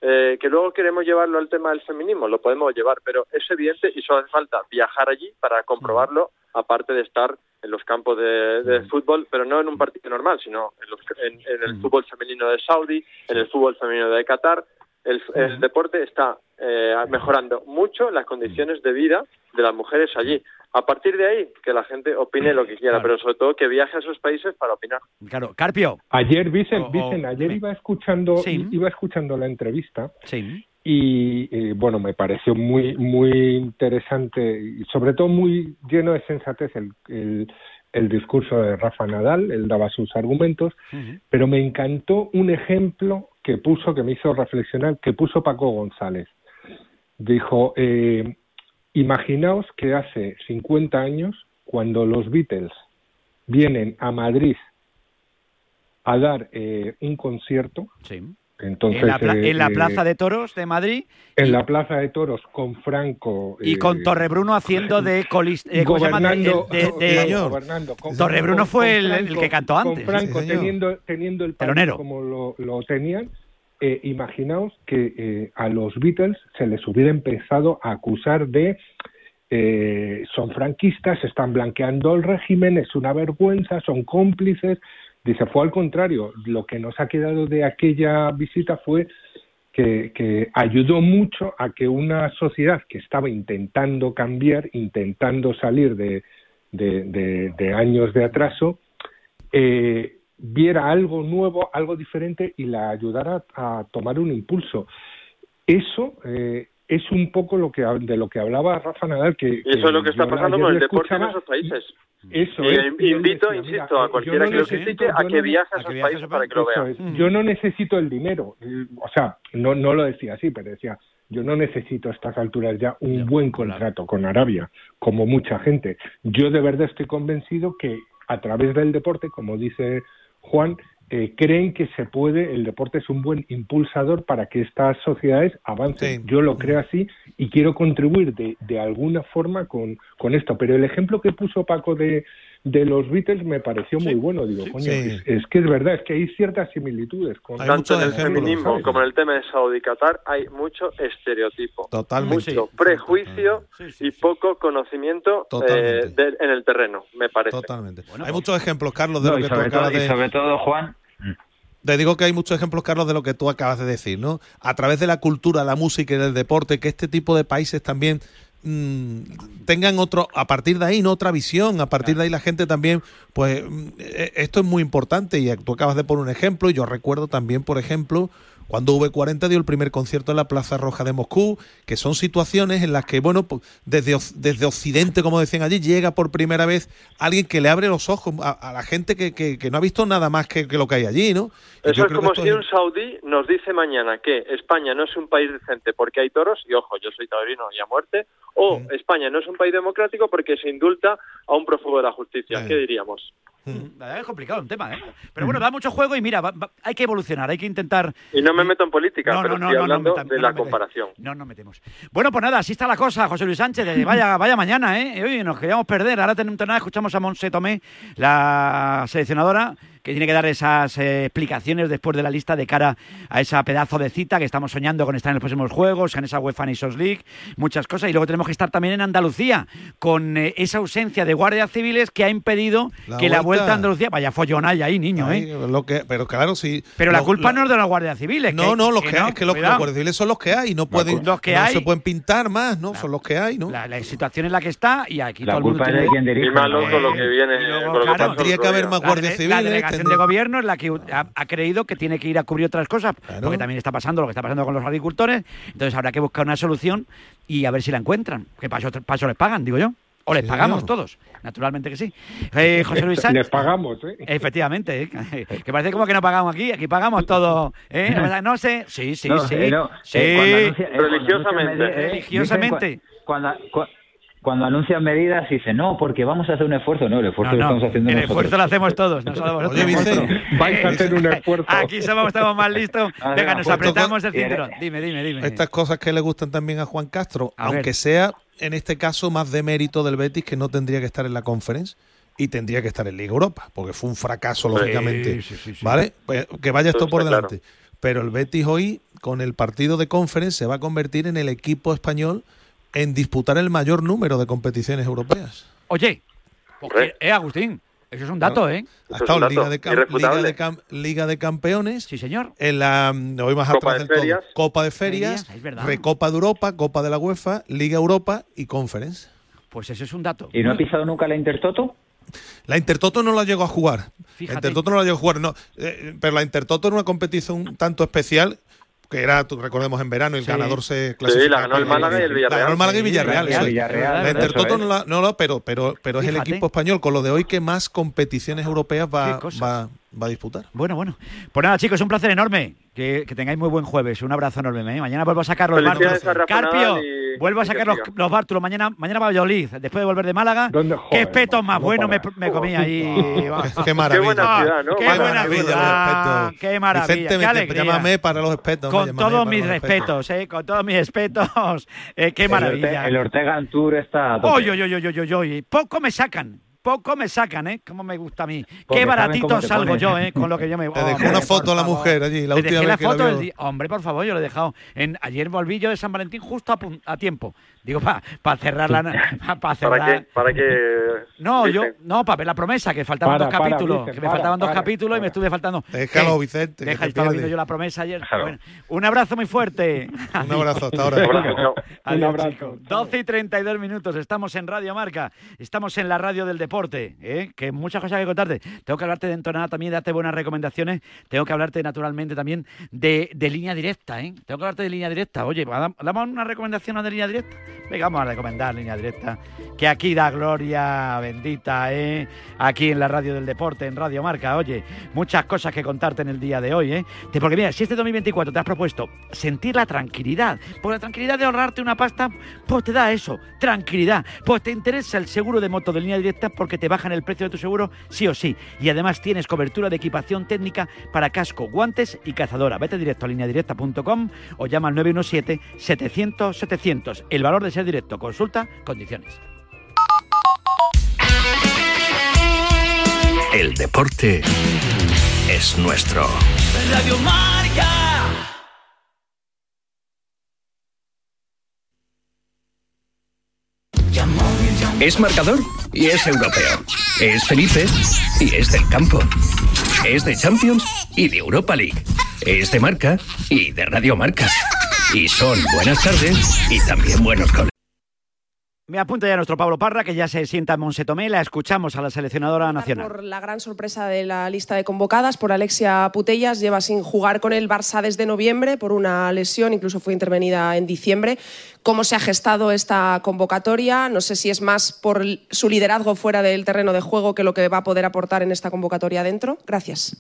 Eh, que luego queremos llevarlo al tema del feminismo, lo podemos llevar, pero es evidente y solo hace falta viajar allí para comprobarlo, aparte de estar en los campos de, de fútbol, pero no en un partido normal, sino en, los- en- en el fútbol femenino de Saudi, en el fútbol femenino de Qatar. El, el deporte está eh, mejorando mucho las condiciones de vida de las mujeres allí. A partir de ahí, que la gente opine lo que quiera, Claro. pero sobre todo que viaje a esos países para opinar. Claro, Carpio. Ayer, Vicen, O- o- Vicen, ayer iba escuchando, Sí. iba escuchando la entrevista Sí. y eh, bueno, me pareció muy, muy interesante y sobre todo muy lleno de sensatez el, el, el discurso de Rafa Nadal, él daba sus argumentos, pero me encantó un ejemplo que puso, que me hizo reflexionar, que puso Paco González. Dijo, eh, imaginaos que hace 50 años, cuando los Beatles vienen a Madrid a dar eh, un concierto, Sí. entonces en, la eh, en la eh, Plaza de Toros de Madrid en la Plaza de Toros con Franco y eh, con Torrebruno haciendo de colis, eh, ¿cómo se llama? De- gobernando, de- de- no, gobernando, con- Torrebruno con- fue con el, el Franco- que cantó antes. Con Franco Sí, teniendo, teniendo el país como lo, lo tenían, eh, imaginaos que eh, a los Beatles se les hubiera empezado a acusar de eh, son franquistas, están blanqueando el régimen, es una vergüenza, son cómplices. Dice, fue al contrario, lo que nos ha quedado de aquella visita fue que, ayudó mucho a que una sociedad que estaba intentando cambiar, intentando salir de- de años de atraso, eh, viera algo nuevo, algo diferente y la ayudara a tomar un impulso. Eso eh, es un poco lo que de lo que hablaba Rafa Nadal, que, eso es lo que está pasando con el deporte en esos países. eso Y es. invito, decía, insisto, mira, a cualquiera que lo necesito- a que no- viaje a a esos países para que lo vea. es. Yo no necesito el dinero. O sea, no, no lo decía así, pero decía, yo no necesito a estas alturas ya un buen contrato con Arabia, como mucha gente. Yo de verdad estoy convencido que a través del deporte, como dice Juan, eh, creen que se puede, el deporte es un buen impulsador para que estas sociedades avancen. Sí. Yo lo creo así y quiero contribuir de, de alguna forma con, con esto. Pero el ejemplo que puso Paco de, de los Beatles me pareció muy bueno. Digo, coño, Sí. es, es que es verdad, es que hay ciertas similitudes. Con, Hay Tanto en el feminismo ¿sabes? como en el tema de Saudi y Qatar hay mucho estereotipo, Totalmente. mucho prejuicio Sí, sí, y poco conocimiento Totalmente. eh, de- en el terreno, me parece. Totalmente. Bueno, hay pues- muchos ejemplos, Carlos, de No, lo que tú todo, acabas y de... sobre todo, Juan, Te digo que hay muchos ejemplos, Carlos, de lo que tú acabas de decir, ¿no? A través de la cultura, la música y del deporte, que este tipo de países también mm, tengan otro, a partir de ahí, ¿no? Otra visión, a partir de ahí la gente también, pues mm, eh, esto es muy importante y tú acabas de poner un ejemplo yo recuerdo también, por ejemplo, cuando V40 dio el primer concierto en la Plaza Roja de Moscú, que son situaciones en las que, bueno, pues, desde, desde Occidente, como decían allí, llega por primera vez alguien que le abre los ojos a, a la gente que, que- que no ha visto nada más que, que lo que hay allí, ¿no? Y Eso es como si es- un saudí nos dice mañana que España no es un país decente porque hay toros, y ojo, yo soy taurino y a muerte, o España no es un país democrático porque se indulta a un prófugo de la justicia. Sí. ¿Qué diríamos? La verdad es complicado un tema, ¿eh? Pero bueno, da mucho juego y mira, va- va- hay que evolucionar, hay que intentar... Y no me meto en política, No, pero no, no, estoy no, no hablando de no la comparación. No nos metemos. Bueno, pues nada, así está la cosa, José Luis Sánchez. de vaya, vaya mañana, ¿eh? Oye, nos queríamos perder. Ahora tenemos nada, escuchamos a Monse Tomé, la seleccionadora, que tiene que dar esas eh, explicaciones después de la lista de cara a esa pedazo de cita que estamos soñando con estar en los próximos juegos, en esa UEFA Nations League, muchas cosas. Y luego tenemos que estar también en Andalucía, con eh, esa ausencia de guardias civiles que ha impedido La que la vuelta- a Andalucía. Vaya follón hay ahí, niño, ¿eh? lo que, pero claro, sí. Pero la culpa lo- no es de los guardias civiles. No, que- no, los que que, no, hay, es que los, guardias civiles son los que hay, no pueden, Los que no hay- se pueden pintar más, ¿no? Son los que hay, ¿no? La, la situación en la que está y aquí La todo el mundo culpa es de quien dirige, Y más loco Eh, lo que viene. y luego, con lo que claro, pasó el Tendría que haber más guardias civiles. La delegación de gobierno es la que ha, ha creído que tiene que ir a cubrir otras cosas, porque también está pasando lo que está pasando con los agricultores. Entonces habrá que buscar una solución y a ver si la encuentran. Que para eso, para eso les pagan, digo yo. O les Sí, pagamos señor. todos. Naturalmente que sí. Eh, José Luis Sánchez. Les pagamos, ¿eh? Efectivamente, ¿eh? que parece como que no pagamos aquí, aquí pagamos todo. ¿eh? La verdad, No sé, sí, sí, No, sí. eh, no, sí. eh, anuncia- eh, Religiosamente. eh, Religiosamente. dicen Cuando, cua- cuando anuncian medidas dicen, no, porque vamos a hacer un esfuerzo. No, el esfuerzo No, lo estamos haciendo el nosotros. esfuerzo lo hacemos todos, no solo vosotros. Oye, Vicente, vais a hacer un esfuerzo. Aquí somos, estamos más listos. Ah, Venga, nos pues, apretamos el toca- cinturón. Dime, dime, dime. Estas cosas que le gustan también a Juan Castro, A aunque ver. sea en este caso más de mérito del Betis que no tendría que estar en la conference y tendría que estar en Liga Europa, porque fue un fracaso Sí, lógicamente, sí, sí, sí. ¿vale? Pues que vaya esto por delante. Pero el Betis hoy con el partido de conference se va a convertir en el equipo español en disputar el mayor número de competiciones europeas. Oye, porque, eh, Agustín, eso es un dato, ¿eh? Ha estado en Liga de, Liga, Liga Campeones. Sí, señor. En la, mm, hoy más Copa atrás de del todo. Copa de Ferias. Recopa de Europa, Copa de la UEFA, Liga Europa y Conference. Pues eso es un dato. ¿Y no ha pisado nunca la Intertoto? La Intertoto no la llegó a jugar. La Fíjate. Intertoto no la llegó a jugar, no. Eh, pero la Intertoto era una competición un tanto especial que era, tú, recordemos, en verano, el Sí. ganador se Sí, clasificaba. la ganó el Málaga y el La Villarreal. ganó el Málaga y Sí, Villarreal. Villarreal, eso es. Villarreal, la eso Intertoto es. no, la, no, no, pero, pero, pero es el Fíjate. equipo español, con lo de hoy que más competiciones europeas va, va, va a disputar. Bueno, bueno. Pues nada, chicos, un placer enorme. Que, que tengáis muy buen jueves. Un abrazo enorme. ¿eh? Mañana vuelvo a sacar los Rafa Carpio, y- vuelvo a sacar los, los bártulos. Mañana, mañana va a Valladolid. Después de volver de Málaga. ¿Dónde Qué joder, espetos más no buenos me, me comí ahí. Qué maravilla. buena ciudad, ¿no? Qué Qué buena maravilla, ciudad. Qué maravilla. Vicente, qué alegría. llámame para los respetos. Con todos mis respetos, eh, con todos mis respetos. Eh, qué El Orte- maravilla. El Ortega en Tour está. a tope. Oy, oy, oy, oy, oy, oy, oy. Poco me sacan. Poco me sacan, ¿eh? Cómo me gusta a mí. Porque Qué baratito salgo pones. yo, ¿eh? Con lo que yo me... Te dejó Hombre, una foto a la favor. mujer allí, la Le última dejé vez la que la foto vio. Hombre, por favor, yo lo he dejado. En... Ayer volví yo de San Valentín justo a, a tiempo. Digo, para cerrar la... Para cerrar... ¿Para qué? ¿Para qué? No, yo, no, para ver la promesa, que faltaban Para, dos para, capítulos, Vicente, que me para, faltaban dos para, capítulos y me estuve faltando. Déjalo, Eh, Vicente, Deja, te estaba viendo yo la promesa ayer. Claro. Bueno, un abrazo muy fuerte. Un abrazo hasta ahora. Abrazo. Adiós, abrazo, chicos. chao. 12 y 32 minutos. Estamos en Radio Marca. Estamos en la radio del deporte. ¿Eh? Que muchas cosas que contarte. Tengo que hablarte de entonada también, darte buenas recomendaciones. Tengo que hablarte naturalmente también de, de línea directa. ¿eh? Tengo que hablarte de línea directa. Oye, ¿dam- ¿damos una recomendación de línea directa? Venga, vamos a recomendar línea directa. Que aquí da gloria bendita, ¿eh? Aquí en la radio del deporte, en Radio Marca. Oye, muchas cosas que contarte en el día de hoy, ¿eh? Porque mira, si este 2024 te has propuesto sentir la tranquilidad, por la tranquilidad de ahorrarte una pasta, pues te da eso, tranquilidad. Pues te interesa el seguro de moto de línea directa porque te bajan el precio de tu seguro sí o sí. Y además tienes cobertura de equipación técnica para casco, guantes y cazadora. Vete directo a lineadirecta.com o llama al 917-700-700. El valor de ser directo. Consulta condiciones. El deporte es nuestro. Radio Marca. Es marcador y es europeo. Es Felipe y es del campo. Es de Champions y de Europa League. Es de marca y de Radio Marca. Y son buenas tardes y también buenos colegas. Me apunta ya nuestro Pablo Parra, que ya se sienta en Monsetomé. La escuchamos a la seleccionadora nacional. Por la gran sorpresa de la lista de convocadas, por Alexia Putellas, lleva sin jugar con el Barça desde noviembre por una lesión, incluso fue intervenida en diciembre. ¿Cómo se ha gestado esta convocatoria? No sé si es más por su liderazgo fuera del terreno de juego que lo que va a poder aportar en esta convocatoria dentro. Gracias.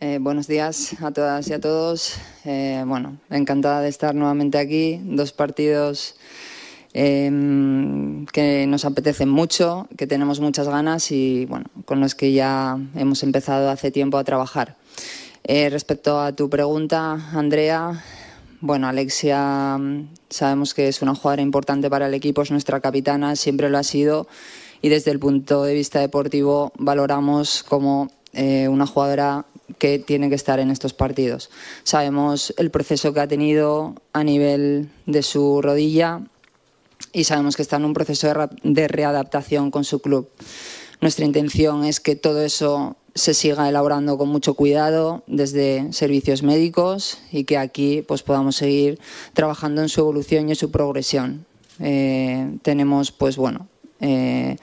Eh, buenos días a todas y a todos. Eh, bueno, encantada de estar nuevamente aquí. Dos partidos em, que nos apetecen mucho, que tenemos muchas ganas y bueno, con los que ya hemos empezado hace tiempo a trabajar. Eh, respecto a tu pregunta, Andrea, bueno, Alexia sabemos que es una jugadora importante para el equipo, es nuestra capitana, siempre lo ha sido y desde el punto de vista deportivo valoramos como eh, una jugadora que tiene que estar en estos partidos. Sabemos el proceso que ha tenido a nivel de su rodilla y sabemos que está en un proceso de readaptación con su club. Nuestra intención es que todo eso se siga elaborando con mucho cuidado desde servicios médicos y que aquí pues podamos seguir trabajando en su evolución y en su progresión. Eh, tenemos pues bueno eh,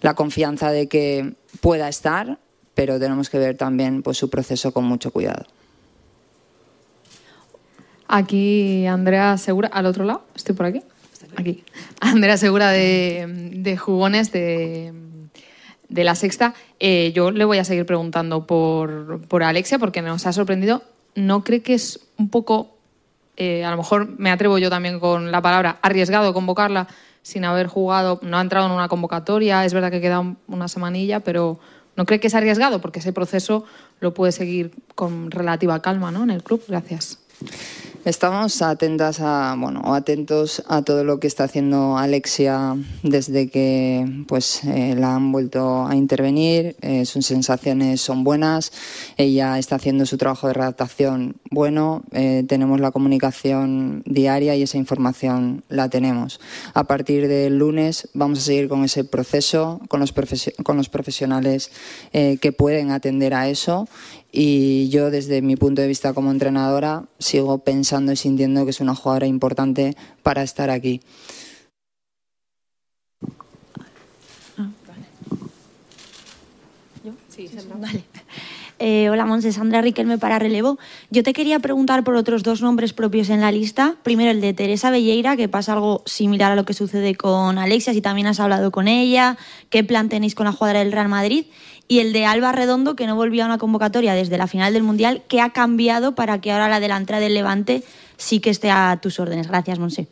la confianza de que pueda estar, pero tenemos que ver también pues su proceso con mucho cuidado. Aquí Andrea Segura, al otro lado, estoy por aquí. Aquí. Andrea Segura de, de Jugones de de la sexta, eh, yo le voy a seguir preguntando por, por, Alexia porque nos ha sorprendido. ¿No cree que es un poco, eh, a lo mejor me atrevo yo también con la palabra, arriesgado convocarla sin haber jugado, no ha entrado en una convocatoria, es verdad que queda una semanilla, pero ¿no cree que es arriesgado? Porque ese proceso lo puede seguir con relativa calma ¿no? en el club. Gracias. Estamos atentas a, bueno, atentos a todo lo que está haciendo Alexia desde que pues eh, la han vuelto a intervenir. Eh, sus sensaciones son buenas. Ella está haciendo su trabajo de redactación bueno. Eh, tenemos la comunicación diaria y esa información la tenemos. A partir del lunes vamos a seguir con ese proceso, con los, con los profesionales que pueden atender a eso y yo desde mi punto de vista como entrenadora sigo pensando y sintiendo que es una jugadora importante para estar aquí. Eh, hola, Monse, Sandra Riquelme para relevo. Yo te quería preguntar por otros dos nombres propios en la lista. Primero el de Teresa Belleira, que pasa algo similar a lo que sucede con Alexia, si también has hablado con ella, qué plan tenéis con la jugadora del Real Madrid y el de Alba Redondo, que no volvió a una convocatoria desde la final del Mundial, ¿qué ha cambiado para que ahora la delantera del Levante sí que esté a tus órdenes? Gracias, Monse.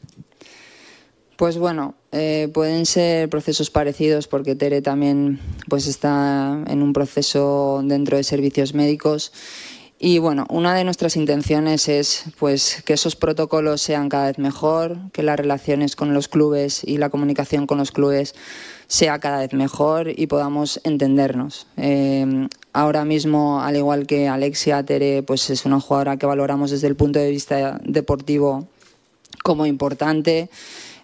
Pues bueno, eh, pueden ser procesos parecidos porque Tere también pues está en un proceso dentro de servicios médicos y bueno, una de nuestras intenciones es pues que esos protocolos sean cada vez mejor, que las relaciones con los clubes y la comunicación con los clubes sea cada vez mejor y podamos entendernos. Eh, ahora mismo, al igual que Alexia Tere, pues es una jugadora que valoramos desde el punto de vista deportivo como importante.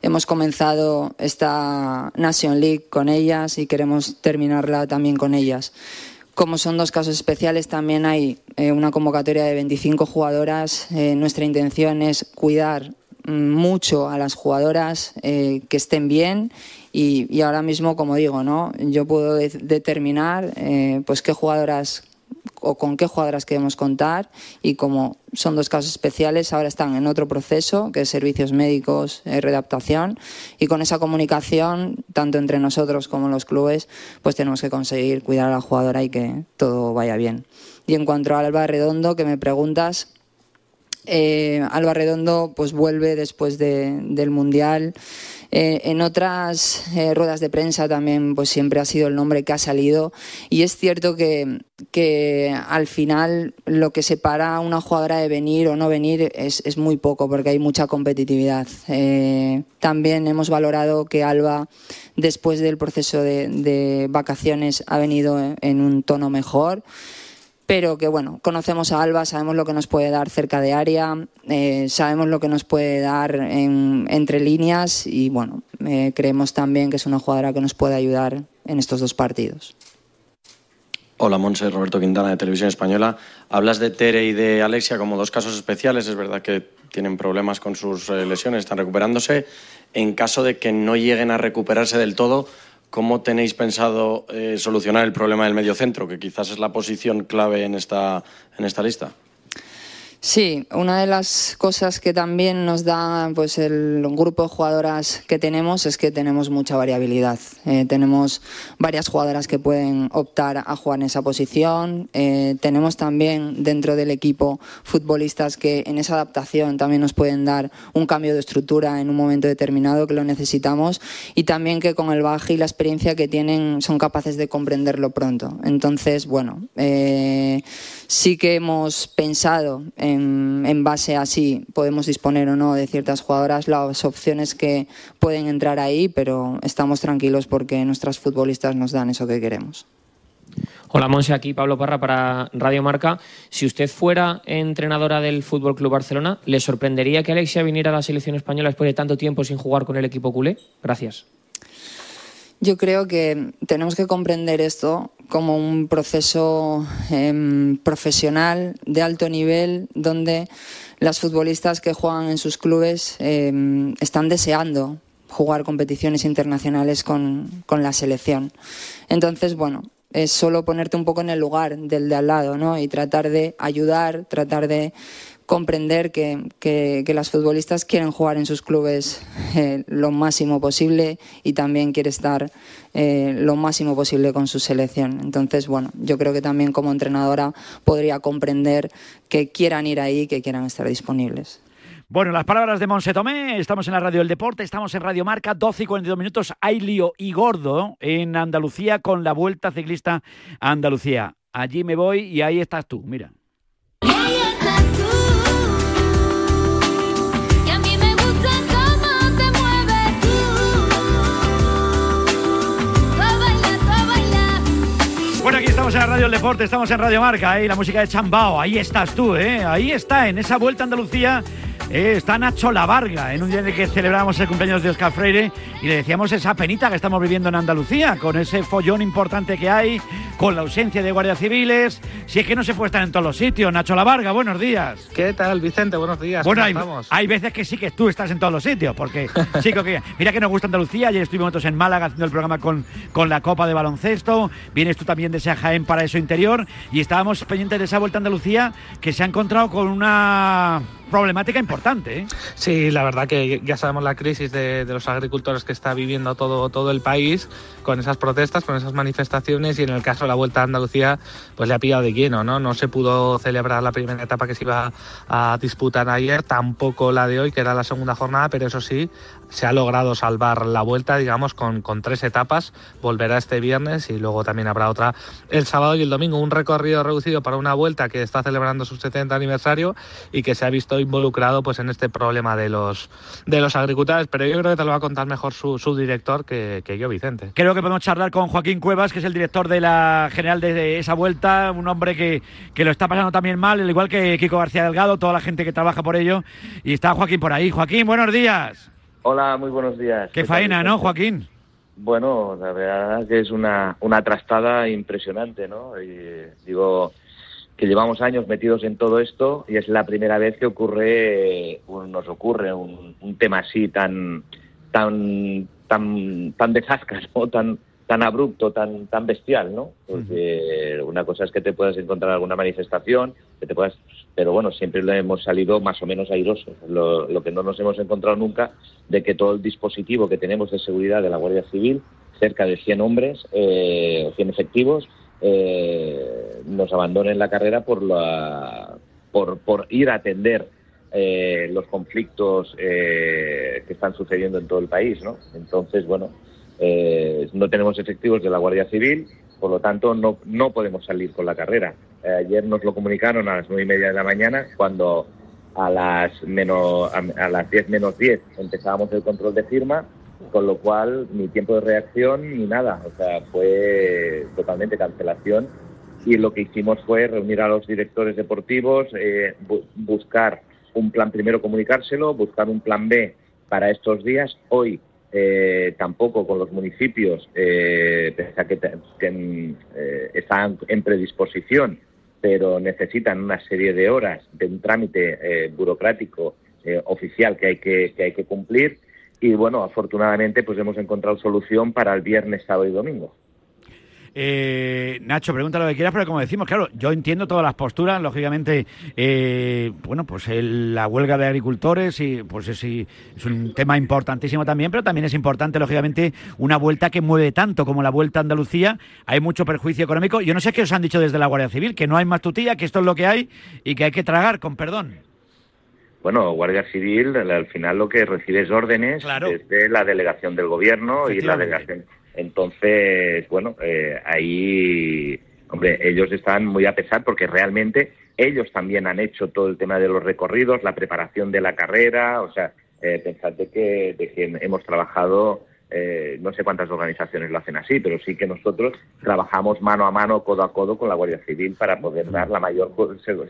Hemos comenzado esta Nation League con ellas y queremos terminarla también con ellas. Como son dos casos especiales, también hay eh, una convocatoria de 25 jugadoras. Eh, nuestra intención es cuidar mucho a las jugadoras, que estén bien y, ahora mismo, como digo, ¿no? yo puedo determinar eh, pues qué jugadoras o con qué jugadoras queremos contar y como son dos casos especiales, ahora están en otro proceso, que es servicios médicos, eh, redactación, y con esa comunicación, tanto entre nosotros como los clubes, pues tenemos que conseguir cuidar a la jugadora y que todo vaya bien. Y en cuanto a Alba Redondo, que me preguntas, eh, Alba Redondo pues vuelve después del Mundial. Eh, en otras eh, ruedas de prensa también pues siempre ha sido el nombre que ha salido y es cierto que, que al final lo que separa a una jugadora de venir o no venir es, es muy poco porque hay mucha competitividad. También hemos valorado que Alba después del proceso de, de vacaciones ha venido en un tono mejor pero que bueno, conocemos a Alba, sabemos lo que nos puede dar cerca de área, eh, sabemos lo que nos puede dar entre líneas y bueno, eh, creemos también que es una jugadora que nos puede ayudar en estos dos partidos. Hola Monse, Roberto Quintana de Televisión Española. Hablas de Tere y de Alexia como dos casos especiales, es verdad que tienen problemas con sus eh, lesiones, están recuperándose. En caso de que no lleguen a recuperarse del todo, ¿Cómo tenéis pensado eh, solucionar el problema del mediocentro, que quizás es la posición clave en esta, en esta lista? Sí, una de las cosas que también nos da pues el grupo de jugadoras que tenemos es que tenemos mucha variabilidad. Eh, tenemos varias jugadoras que pueden optar a jugar en esa posición. Eh, tenemos también dentro del equipo futbolistas que en esa adaptación también nos pueden dar un cambio de estructura en un momento determinado que lo necesitamos y también que con el baje y la experiencia que tienen son capaces de comprenderlo pronto. Entonces, bueno, eh, sí que hemos pensado en en, base a si podemos disponer o no de ciertas jugadoras, las opciones que pueden entrar ahí, pero estamos tranquilos porque nuestras futbolistas nos dan eso que queremos. Hola Monse, aquí Pablo Parra para Radio Marca. Si usted fuera entrenadora del Fútbol Club Barcelona, ¿le sorprendería que Alexia viniera a la selección española después de tanto tiempo sin jugar con el equipo culé? Gracias. Yo creo que tenemos que comprender esto como un proceso em, profesional de alto nivel donde las futbolistas que juegan en sus clubes em, están deseando jugar competiciones internacionales con, con, la selección. Entonces, bueno, es solo ponerte un poco en el lugar del de al lado ¿no? y tratar de ayudar, tratar de comprender que, que, las futbolistas quieren jugar en sus clubes eh, lo máximo posible y también quiere estar eh, lo máximo posible con su selección. Entonces, bueno, yo creo que también como entrenadora podría comprender que quieran ir ahí, que quieran estar disponibles. Bueno, las palabras de Monse Tomé, estamos en la Radio del Deporte, estamos en Radio Marca, 12 y 42 minutos, hay lío y gordo en Andalucía con la Vuelta Ciclista a Andalucía. Allí me voy y ahí estás tú, mira. Estamos en Radio Deporte, estamos en Radio Marca, ahí la música de Chambao, ahí estás tú, ¿eh? ahí está, en esa vuelta a Andalucía eh, está Nacho La Varga, en un día en el que celebramos el cumpleaños de Oscar Freire y le decíamos esa penita que estamos viviendo en Andalucía, con ese follón importante que hay, con la ausencia de guardias civiles. Si es que no se puede estar en todos los sitios. Nacho La Varga, buenos días. ¿Qué tal, Vicente? Buenos días. Bueno, hay, hay, veces que sí que tú estás en todos los sitios, porque chico, que, mira que nos gusta Andalucía. Ayer estuvimos en Málaga haciendo el programa con, con la Copa de Baloncesto. Vienes tú también de Jaén para eso interior y estábamos pendientes de esa vuelta a Andalucía que se ha encontrado con una problemática importante. ¿eh? Sí, la verdad que ya sabemos la crisis de, los agricultores que está viviendo todo, todo el país con esas protestas, con esas manifestaciones y en el caso de la Vuelta a Andalucía pues le ha pillado de lleno, ¿no? No se pudo celebrar la primera etapa que se iba a disputar ayer, tampoco la de hoy, que era la segunda jornada, pero eso sí, se ha logrado salvar la vuelta, digamos, con, con tres etapas. Volverá este viernes y luego también habrá otra el sábado y el domingo. Un recorrido reducido para una vuelta que está celebrando su 70 aniversario y que se ha visto involucrado pues en este problema de los, de los agricultores. Pero yo creo que te lo va a contar mejor su, su director que, que, yo, Vicente. Creo que podemos charlar con Joaquín Cuevas, que es el director de la general de esa vuelta, un hombre que, que lo está pasando también mal, al igual que Kiko García Delgado, toda la gente que trabaja por ello. Y está Joaquín por ahí. Joaquín, buenos días. Hola, muy buenos días. Qué, faena, ¿no, Joaquín? Bueno, la verdad que es una, una trastada impresionante, ¿no? Y, digo que llevamos años metidos en todo esto y es la primera vez que ocurre, nos ocurre un, un tema así tan, tan, tan, tan de ¿no? Tan, tan abrupto, tan, tan bestial, ¿no? Porque una cosa es que te puedas encontrar alguna manifestación, que te puedas, pero bueno, siempre le hemos salido más o menos airosos. Lo, lo, que no nos hemos encontrado nunca de que todo el dispositivo que tenemos de seguridad de la Guardia Civil, cerca de 100 hombres, eh, 100 efectivos, eh, nos abandonen la carrera por la por, por ir a atender eh, los conflictos eh, que están sucediendo en todo el país, ¿no? Entonces, bueno, eh, no tenemos efectivos de la Guardia Civil, por lo tanto no, no podemos salir con la carrera. Eh, ayer nos lo comunicaron a las nueve y media de la mañana, cuando a las, menos, a, las 10 menos 10 empezábamos el control de firma, con lo cual ni tiempo de reacción ni nada, o sea, fue totalmente cancelación y lo que hicimos fue reunir a los directores deportivos, eh, buscar un plan primero comunicárselo, buscar un plan B para estos días. Hoy eh, tampoco con los municipios, eh, a que, eh, están en predisposición, pero necesitan una serie de horas de un trámite eh, burocrático oficial que hay que, que hay que cumplir. Y bueno, afortunadamente, pues hemos encontrado solución para el viernes, sábado y domingo. Eh, Nacho, pregunta lo que quieras, pero como decimos, claro, yo entiendo todas las posturas, lógicamente, eh, bueno, pues el- la huelga de agricultores y pues es, es un tema importantísimo también, pero también es importante, lógicamente, una vuelta que mueve tanto como la vuelta a Andalucía. Hay mucho perjuicio económico. Yo no sé qué os han dicho desde la Guardia Civil, que no hay más tutía, que esto es lo que hay y que hay que tragar, con perdón. Bueno, Guardia Civil al al final lo que recibe es órdenes desde la delegación del gobierno y la delegación. Entonces, bueno, eh, ahí, hombre, ellos están muy a pesar porque realmente ellos también han hecho todo el tema de los recorridos, la preparación de la carrera, o sea, eh, pensad de que, de que hemos trabajado, eh, no sé cuántas organizaciones lo hacen así, pero sí que nosotros trabajamos mano a mano, codo a codo con la Guardia Civil para poder dar la mayor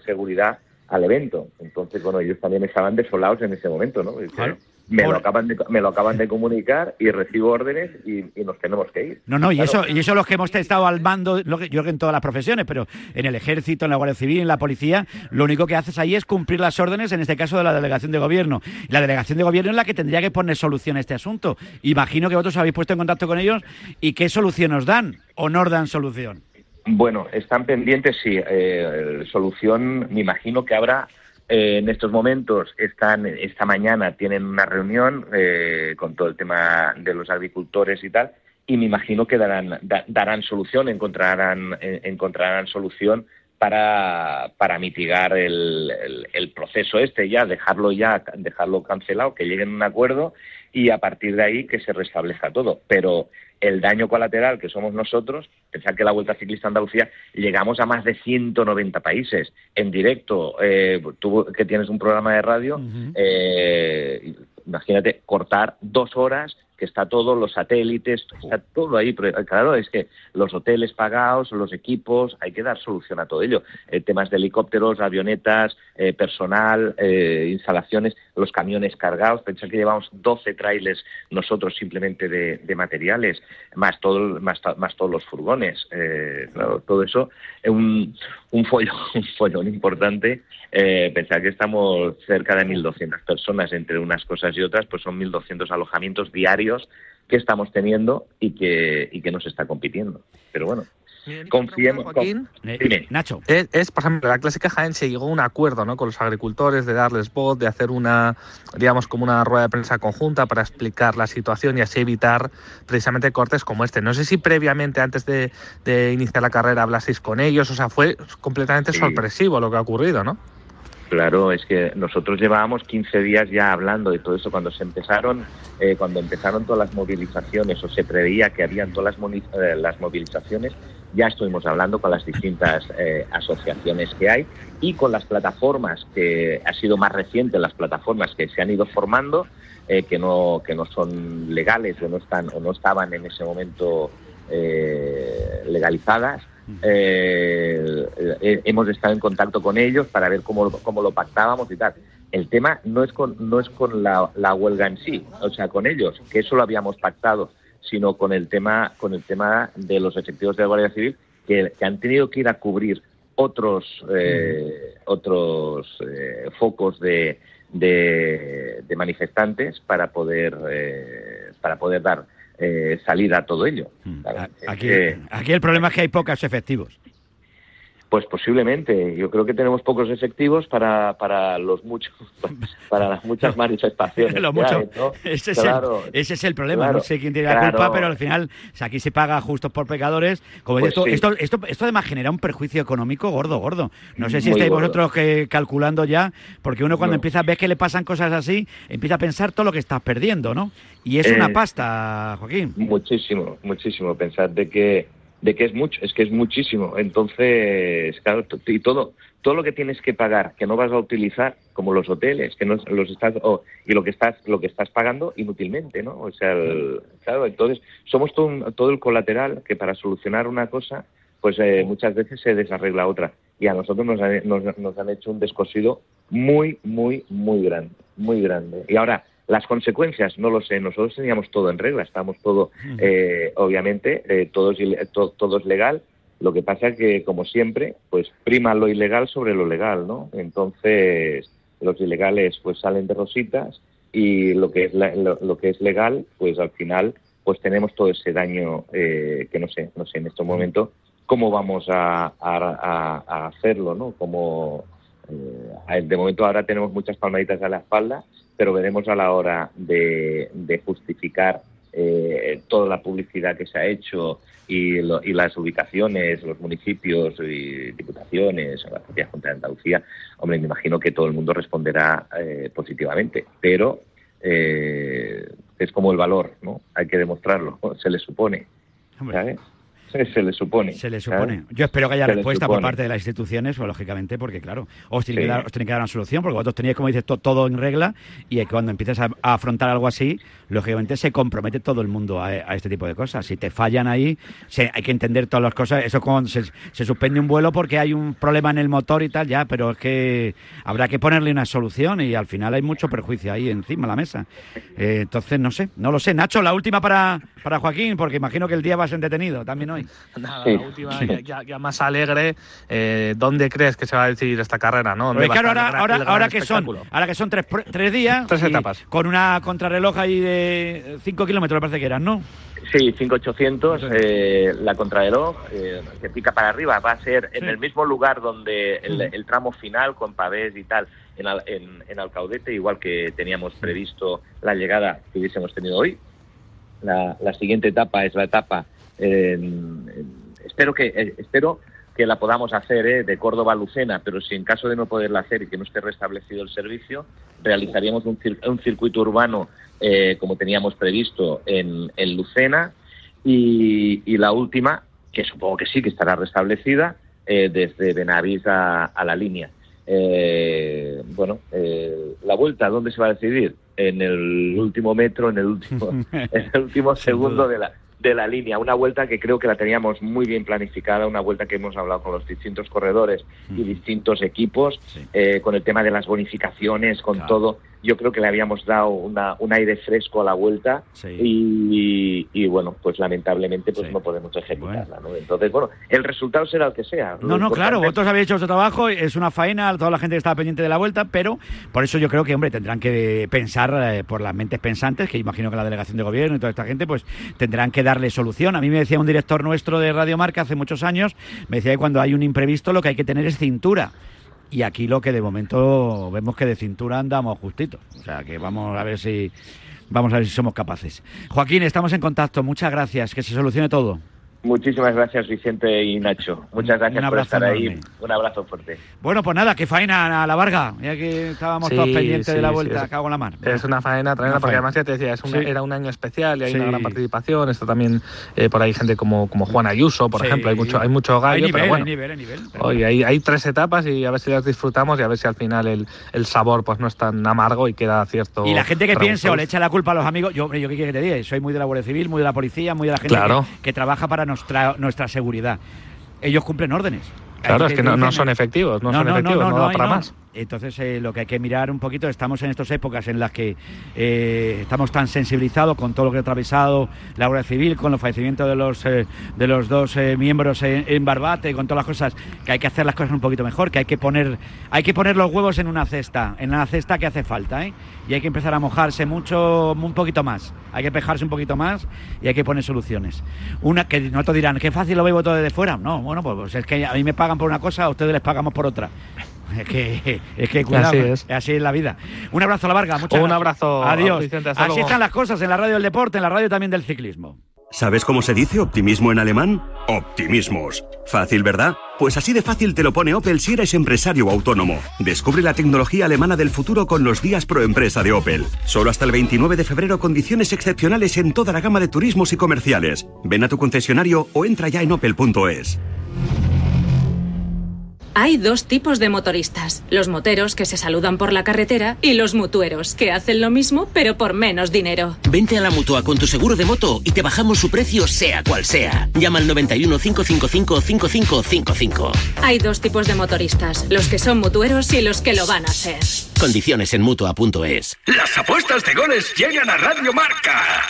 seguridad al evento. Entonces, bueno, ellos también estaban desolados en ese momento, ¿no? Dice, Me lo, acaban de, me lo acaban de comunicar y recibo órdenes y, y nos tenemos que ir. No, no, y eso, y eso los que hemos estado al mando, lo que- yo creo que en todas las profesiones, pero en el ejército, en la Guardia Civil, en la policía, lo único que haces ahí es cumplir las órdenes, en este caso de la delegación de gobierno. La delegación de gobierno es la que tendría que poner solución a este asunto. Imagino que vosotros habéis puesto en contacto con ellos y qué solución os dan o no os dan solución. Bueno, están pendientes, sí. Eh, solución, me imagino que habrá. Eh, en estos momentos, están esta mañana tienen una reunión eh, con todo el tema de los agricultores y tal, y me imagino que darán, da- darán solución, encontrarán, eh, encontrarán solución para, para mitigar el, el- el proceso este ya, dejarlo ya, dejarlo cancelado, que lleguen a un acuerdo y a partir de ahí que se restablezca todo. Pero el daño colateral que somos nosotros, pensar que la Vuelta Ciclista a Andalucía llegamos a más de 190 países en directo. Eh, tú que tienes un programa de radio, eh, imagínate cortar dos horas que está todo, los satélites, está todo ahí. Pero, claro, es que los hoteles pagados, los equipos, hay que dar solución a todo ello. Eh, temas de helicópteros, avionetas, eh, personal, eh, instalaciones, los camiones cargados. Pensar que llevamos 12 trailers nosotros simplemente de, de materiales, más, todo, más, más todos los furgones. Eh, claro, todo eso es un, un, follón, un follón importante. Pensar que estamos cerca de 1.200 personas entre unas cosas y otras, pues son 1.200 alojamientos diarios que estamos teniendo y que, y que nos está compitiendo. Pero bueno, confiemos. Joaquín. Eh, Dime. Nacho. Es, es, por ejemplo, la clásica Jaén se llegó a un acuerdo ¿no? con los agricultores de darles voz, de hacer una, digamos, como una rueda de prensa conjunta para explicar la situación y así evitar precisamente cortes como este. No sé si previamente, antes de, de iniciar la carrera, hablasteis con ellos, o sea, fue completamente Sí. sorpresivo lo que ha ocurrido, ¿no? Claro, es que nosotros llevábamos 15 días ya hablando de todo eso. Cuando se empezaron, eh, cuando empezaron todas las movilizaciones o se preveía que habían todas las, eh, las movilizaciones, ya estuvimos hablando con las distintas eh, asociaciones que hay y con las plataformas que ha sido más reciente, las plataformas que se han ido formando, eh, que no que no son legales o no están o no estaban en ese momento eh, legalizadas. Eh, eh, hemos estado en contacto con ellos para ver cómo, cómo lo pactábamos y tal. El tema no es con, no es con la, la huelga en sí, o sea, con ellos, que eso lo habíamos pactado, sino con el tema, con el tema de los efectivos de la Guardia Civil que, que han tenido que ir a cubrir otros, eh, otros eh, focos de, de, de manifestantes para poder, para poder dar eh, salida a todo ello. Claro, es Aquí, que- aquí el problema es que hay pocos efectivos. Pues posiblemente. Yo creo que tenemos pocos efectivos para, para los muchos, para las muchas manifestaciones. Lo mucho- hay, ¿no? ese, Claro, es el, ese es el problema. claro, no sé quién tiene la claro. culpa, pero al final o sea, aquí se paga justos por pecadores. Como Pues sí. esto, esto, esto además genera un perjuicio económico gordo, gordo. No sé si Muy estáis gordo. vosotros que, calculando ya, porque uno cuando No. empieza a ver que le pasan cosas así, empieza a pensar todo lo que estás perdiendo, ¿no? Y es Eh, una pasta, Joaquín. Muchísimo, muchísimo. Pensar de que, de que es mucho, es que es muchísimo. Entonces, claro, y todo, todo lo que tienes que pagar, que no vas a utilizar, como los hoteles, que no los estás, y lo que estás, lo que estás pagando inútilmente, ¿no? O sea, el- claro, entonces somos todo, un- todo el colateral que para solucionar una cosa, pues eh, muchas veces se desarregla otra. Y a nosotros nos han, nos- nos han hecho un descosido muy, muy, muy grande, muy grande. Y ahora, las consecuencias, no lo sé. Nosotros teníamos todo en regla, estamos todo, eh, obviamente, eh, todo, es, ile- to- todo es legal. Lo que pasa es que, como siempre, pues prima lo ilegal sobre lo legal, ¿no? Entonces, los ilegales pues salen de rositas y lo que es, la- lo, lo que es legal, pues al final pues tenemos todo ese daño eh, que no sé, no sé en este momento cómo vamos a, a- a- a hacerlo, ¿no? Como eh, de momento ahora tenemos muchas palmaditas a la espalda, pero veremos a la hora de, de justificar eh, toda la publicidad que se ha hecho y, lo- y las ubicaciones, los municipios y diputaciones, la propia Junta de Andalucía, hombre, me imagino que todo el mundo responderá eh, positivamente, pero eh, es como el valor, ¿no? Hay que demostrarlo, se le supone, ¿sabes? Se le supone. Se le supone. Yo espero que haya Se respuesta por parte de las instituciones, pues, lógicamente, porque claro, os tienen, Sí. que dar, os tienen que dar una solución, porque vosotros tenéis, como dices, to- todo en regla, y es cuando empiezas a, a afrontar algo así, lógicamente se compromete todo el mundo a, a este tipo de cosas. Si te fallan ahí, se- hay que entender todas las cosas. Eso cuando se, se suspende un vuelo porque hay un problema en el motor y tal, ya, pero es que habrá que ponerle una solución y al final hay mucho perjuicio ahí encima de la mesa. Eh, entonces, no sé, no lo sé. Nacho, la última para, para Joaquín, porque imagino que el día va a ser entretenido también hoy. Nada, la última, ya, ya- ya más alegre. eh, ¿Dónde crees que se va a decidir esta carrera? ¿no? ¿Dónde Porque va a claro, ahora, ahora, ahora que son, ahora que son tres, tres días, Tres etapas. con una contrarreloj ahí de 5 kilómetros, me parece que eran, ¿no? Sí, 5800, eh, la contrarreloj, eh, que pica para arriba, va a ser en Sí. el mismo lugar donde el, el tramo final con pavés y tal, en, Al- en, en Alcaudete, igual que teníamos previsto la llegada que hubiésemos tenido hoy. La, la siguiente etapa es la etapa, en- espero que eh, espero que la podamos hacer eh, de Córdoba a Lucena, pero si en caso de no poderla hacer y que no esté restablecido el servicio, realizaríamos un, cir- un circuito urbano eh, como teníamos previsto en, en Lucena y, y la última, que supongo que sí, que estará restablecida, eh, desde Benavís a, a la línea. Eh, bueno, eh, la vuelta, ¿dónde se va a decidir? En el último metro, en el último, en el último segundo de la, de la línea. Una vuelta que creo que la teníamos muy bien planificada, una vuelta que hemos hablado con los distintos corredores y distintos equipos, eh, con el tema de las bonificaciones, con todo. Yo creo que le habíamos dado una, un aire fresco a la vuelta y, y, bueno, pues lamentablemente pues no podemos ejecutarla. ¿no? Entonces, bueno, el resultado será el que sea. No, no, claro, vosotros habéis hecho vuestro trabajo, es una faena, toda la gente que estaba pendiente de la vuelta, pero por eso yo creo que, hombre, tendrán que pensar eh, por las mentes pensantes, que imagino que la delegación de gobierno y toda esta gente, pues tendrán que darle solución. A mí me decía un director nuestro de Radio Marca hace muchos años, me decía que cuando hay un imprevisto lo que hay que tener es cintura. Y aquí lo que de momento vemos que de cintura andamos justitos. O sea que vamos a ver si vamos a ver si somos capaces. Joaquín, estamos en contacto. Muchas gracias. Que se solucione todo. Muchísimas gracias, Vicente y Nacho. Muchas gracias por estar ahí. enorme. Un abrazo fuerte. Bueno, pues nada, que faena a la Varga. Ya que estábamos Sí, todos pendientes sí, de la sí, vuelta, es- cago en la mar. Es una faena tremenda, Una porque faena. además ya te decía, es un- Sí. era un año especial y hay Sí. una gran participación. Está también eh, por ahí gente como, como Juan Ayuso, por Sí. ejemplo. Hay mucho, hay mucho gallo, Hay nivel, pero bueno. hay nivel, hay nivel. Pero Oye, hay, hay tres etapas y a ver si las disfrutamos y a ver si al final el, el sabor pues no es tan amargo y queda cierto. Y la gente que piense o le echa la culpa a los amigos, yo, hombre, yo qué quiero que te diga, soy muy de la Guardia Civil, muy de la policía, muy de la gente Claro. que, que trabaja para nuestra, nuestra seguridad. Ellos cumplen órdenes. Claro, es que no, no son efectivos, no, son efectivos, no, da para más. Entonces, eh, lo que hay que mirar un poquito, estamos en estas épocas en las que eh, estamos tan sensibilizados con todo lo que ha atravesado la Guardia Civil, con los fallecimientos de los, eh, de los dos eh, miembros en, Barbate, con todas las cosas, que hay que hacer las cosas un poquito mejor, que hay que poner, hay que poner los huevos en una cesta, en una cesta que hace falta, ¿eh? Y hay que empezar a mojarse mucho, un poquito más. Hay que pejarse un poquito más y hay que poner soluciones. Una que nosotros dirán, qué fácil lo veo todo desde fuera. No, bueno, pues, pues es que a mí me pagan por una cosa, a ustedes les pagamos por otra. Es que, es que cuidado, Así es. así es la vida. Un abrazo a la Varga, muchas Un gracias. abrazo, Adiós. Vicente, Así luego. están las cosas en la radio del deporte, en la radio también del ciclismo. ¿Sabes cómo se dice optimismo en alemán? Optimismos. Fácil, ¿verdad? Pues así de fácil te lo pone Opel si eres empresario o autónomo. Descubre la tecnología alemana del futuro con los días pro empresa de Opel. Solo hasta el 29 de febrero condiciones excepcionales en toda la gama de turismos y comerciales. Ven a tu concesionario o entra ya en opel.es. Hay dos tipos de motoristas, los moteros que se saludan por la carretera y los mutueros que hacen lo mismo pero por menos dinero. Vente a la mutua con tu seguro de moto y te bajamos su precio sea cual sea. Llama al 91 555 5555. Hay dos tipos de motoristas, los que son mutueros y los que lo van a ser. Condiciones en mutua.es. Las apuestas de goles llegan a Radio Marca.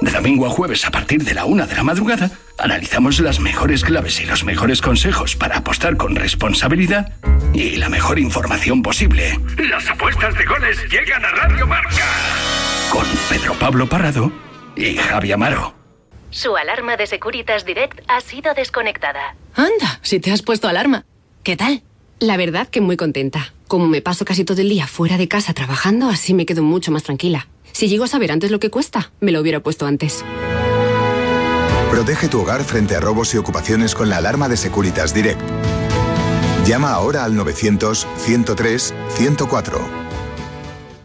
De domingo a jueves a partir de la una de la madrugada, analizamos las mejores claves y los mejores consejos para apostar con responsabilidad y la mejor información posible. Las apuestas de goles llegan a Radio Marca. Con Pedro Pablo Parrado y Javi Amaro. Su alarma de Securitas Direct ha sido desconectada. Anda, si te has puesto alarma. ¿Qué tal? La verdad que muy contenta. Como me paso casi todo el día fuera de casa trabajando, así me quedo mucho más tranquila. Si llego a saber antes lo que cuesta, me lo hubiera puesto antes. Protege tu hogar frente a robos y ocupaciones con la alarma de Securitas Direct. Llama ahora al 900-103-104.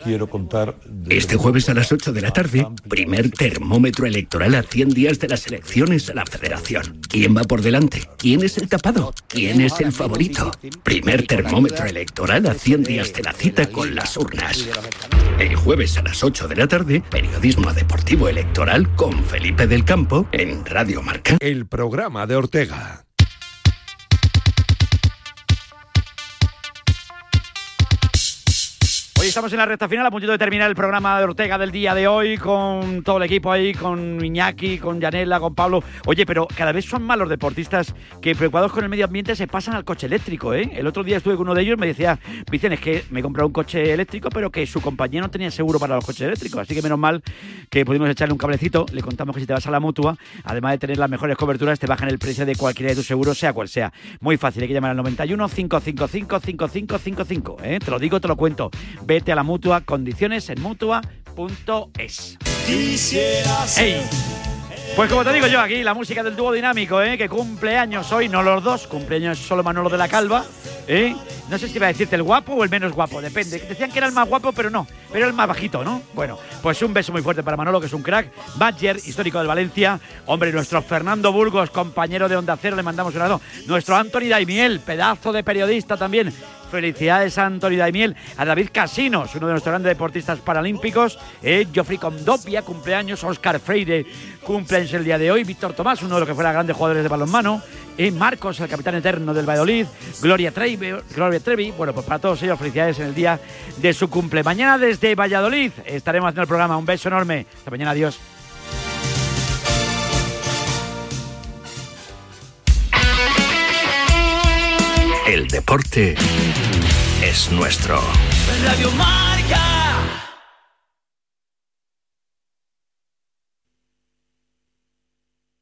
Quiero contar. Este jueves a las 8 de la tarde, primer termómetro electoral a 100 días de las elecciones a la Federación. ¿Quién va por delante? ¿Quién es el tapado? ¿Quién es el favorito? Primer termómetro electoral a 100 días de la cita con las urnas. El jueves a las 8 de la tarde, periodismo deportivo electoral con Felipe del Campo en Radio Marca. El programa de Ortega. Hoy estamos en la recta final, a punto de terminar el programa de Ortega del día de hoy, con todo el equipo ahí, con Iñaki, con Yanela, con Pablo. Oye, pero cada vez son más los deportistas que preocupados con el medio ambiente se pasan al coche eléctrico, ¿eh? El otro día estuve con uno de ellos y me decía, Vicente, es que me he comprado un coche eléctrico, pero que su compañía no tenía seguro para los coches eléctricos. Así que menos mal que pudimos echarle un cablecito. Le contamos que si te vas a la mutua, además de tener las mejores coberturas, te bajan el precio de cualquiera de tus seguros, sea cual sea. Muy fácil, hay que llamar al 91 555 5555, ¿eh? Te lo digo, te lo cuento. Vete a la mutua, condiciones en mutua.es. ¡Ey! Pues como te digo yo aquí, la música del dúo dinámico, ¿eh? que cumple años hoy, no los dos, cumpleaños solo Manolo de la Calva. ¿eh? No sé si iba a decirte el guapo o el menos guapo, depende. Decían que era el más guapo, pero no, pero el más bajito, ¿no? Bueno, pues un beso muy fuerte para Manolo, que es un crack. Badger, histórico del Valencia. Hombre, nuestro Fernando Burgos, compañero de Onda Cero, le mandamos un abrazo. Nuestro Anthony Daimiel, pedazo de periodista también. Felicidades a Anthony Daimiel, a David Casinos, uno de nuestros grandes deportistas paralímpicos, eh, Geoffrey Condopia, cumpleaños, Oscar Freire, cumpleaños el día de hoy, Víctor Tomás, uno de los que fuera grandes jugadores de balonmano, eh, Marcos, el capitán eterno del Valladolid, Gloria Trevi, Gloria Trevi, bueno, pues para todos ellos felicidades en el día de su cumple. Mañana desde Valladolid estaremos haciendo el programa, un beso enorme, hasta mañana, adiós. El deporte es nuestro. Radio Marca.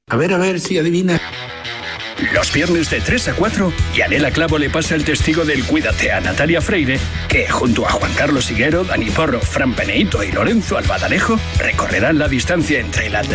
A ver, a ver si adivina. Los viernes de 3 a 4, Yanela Clavo le pasa el testigo del Cuídate a Natalia Freire, que junto a Juan Carlos Higuero, Dani Porro, Fran Peneito y Lorenzo Albadalejo recorrerán la distancia entre la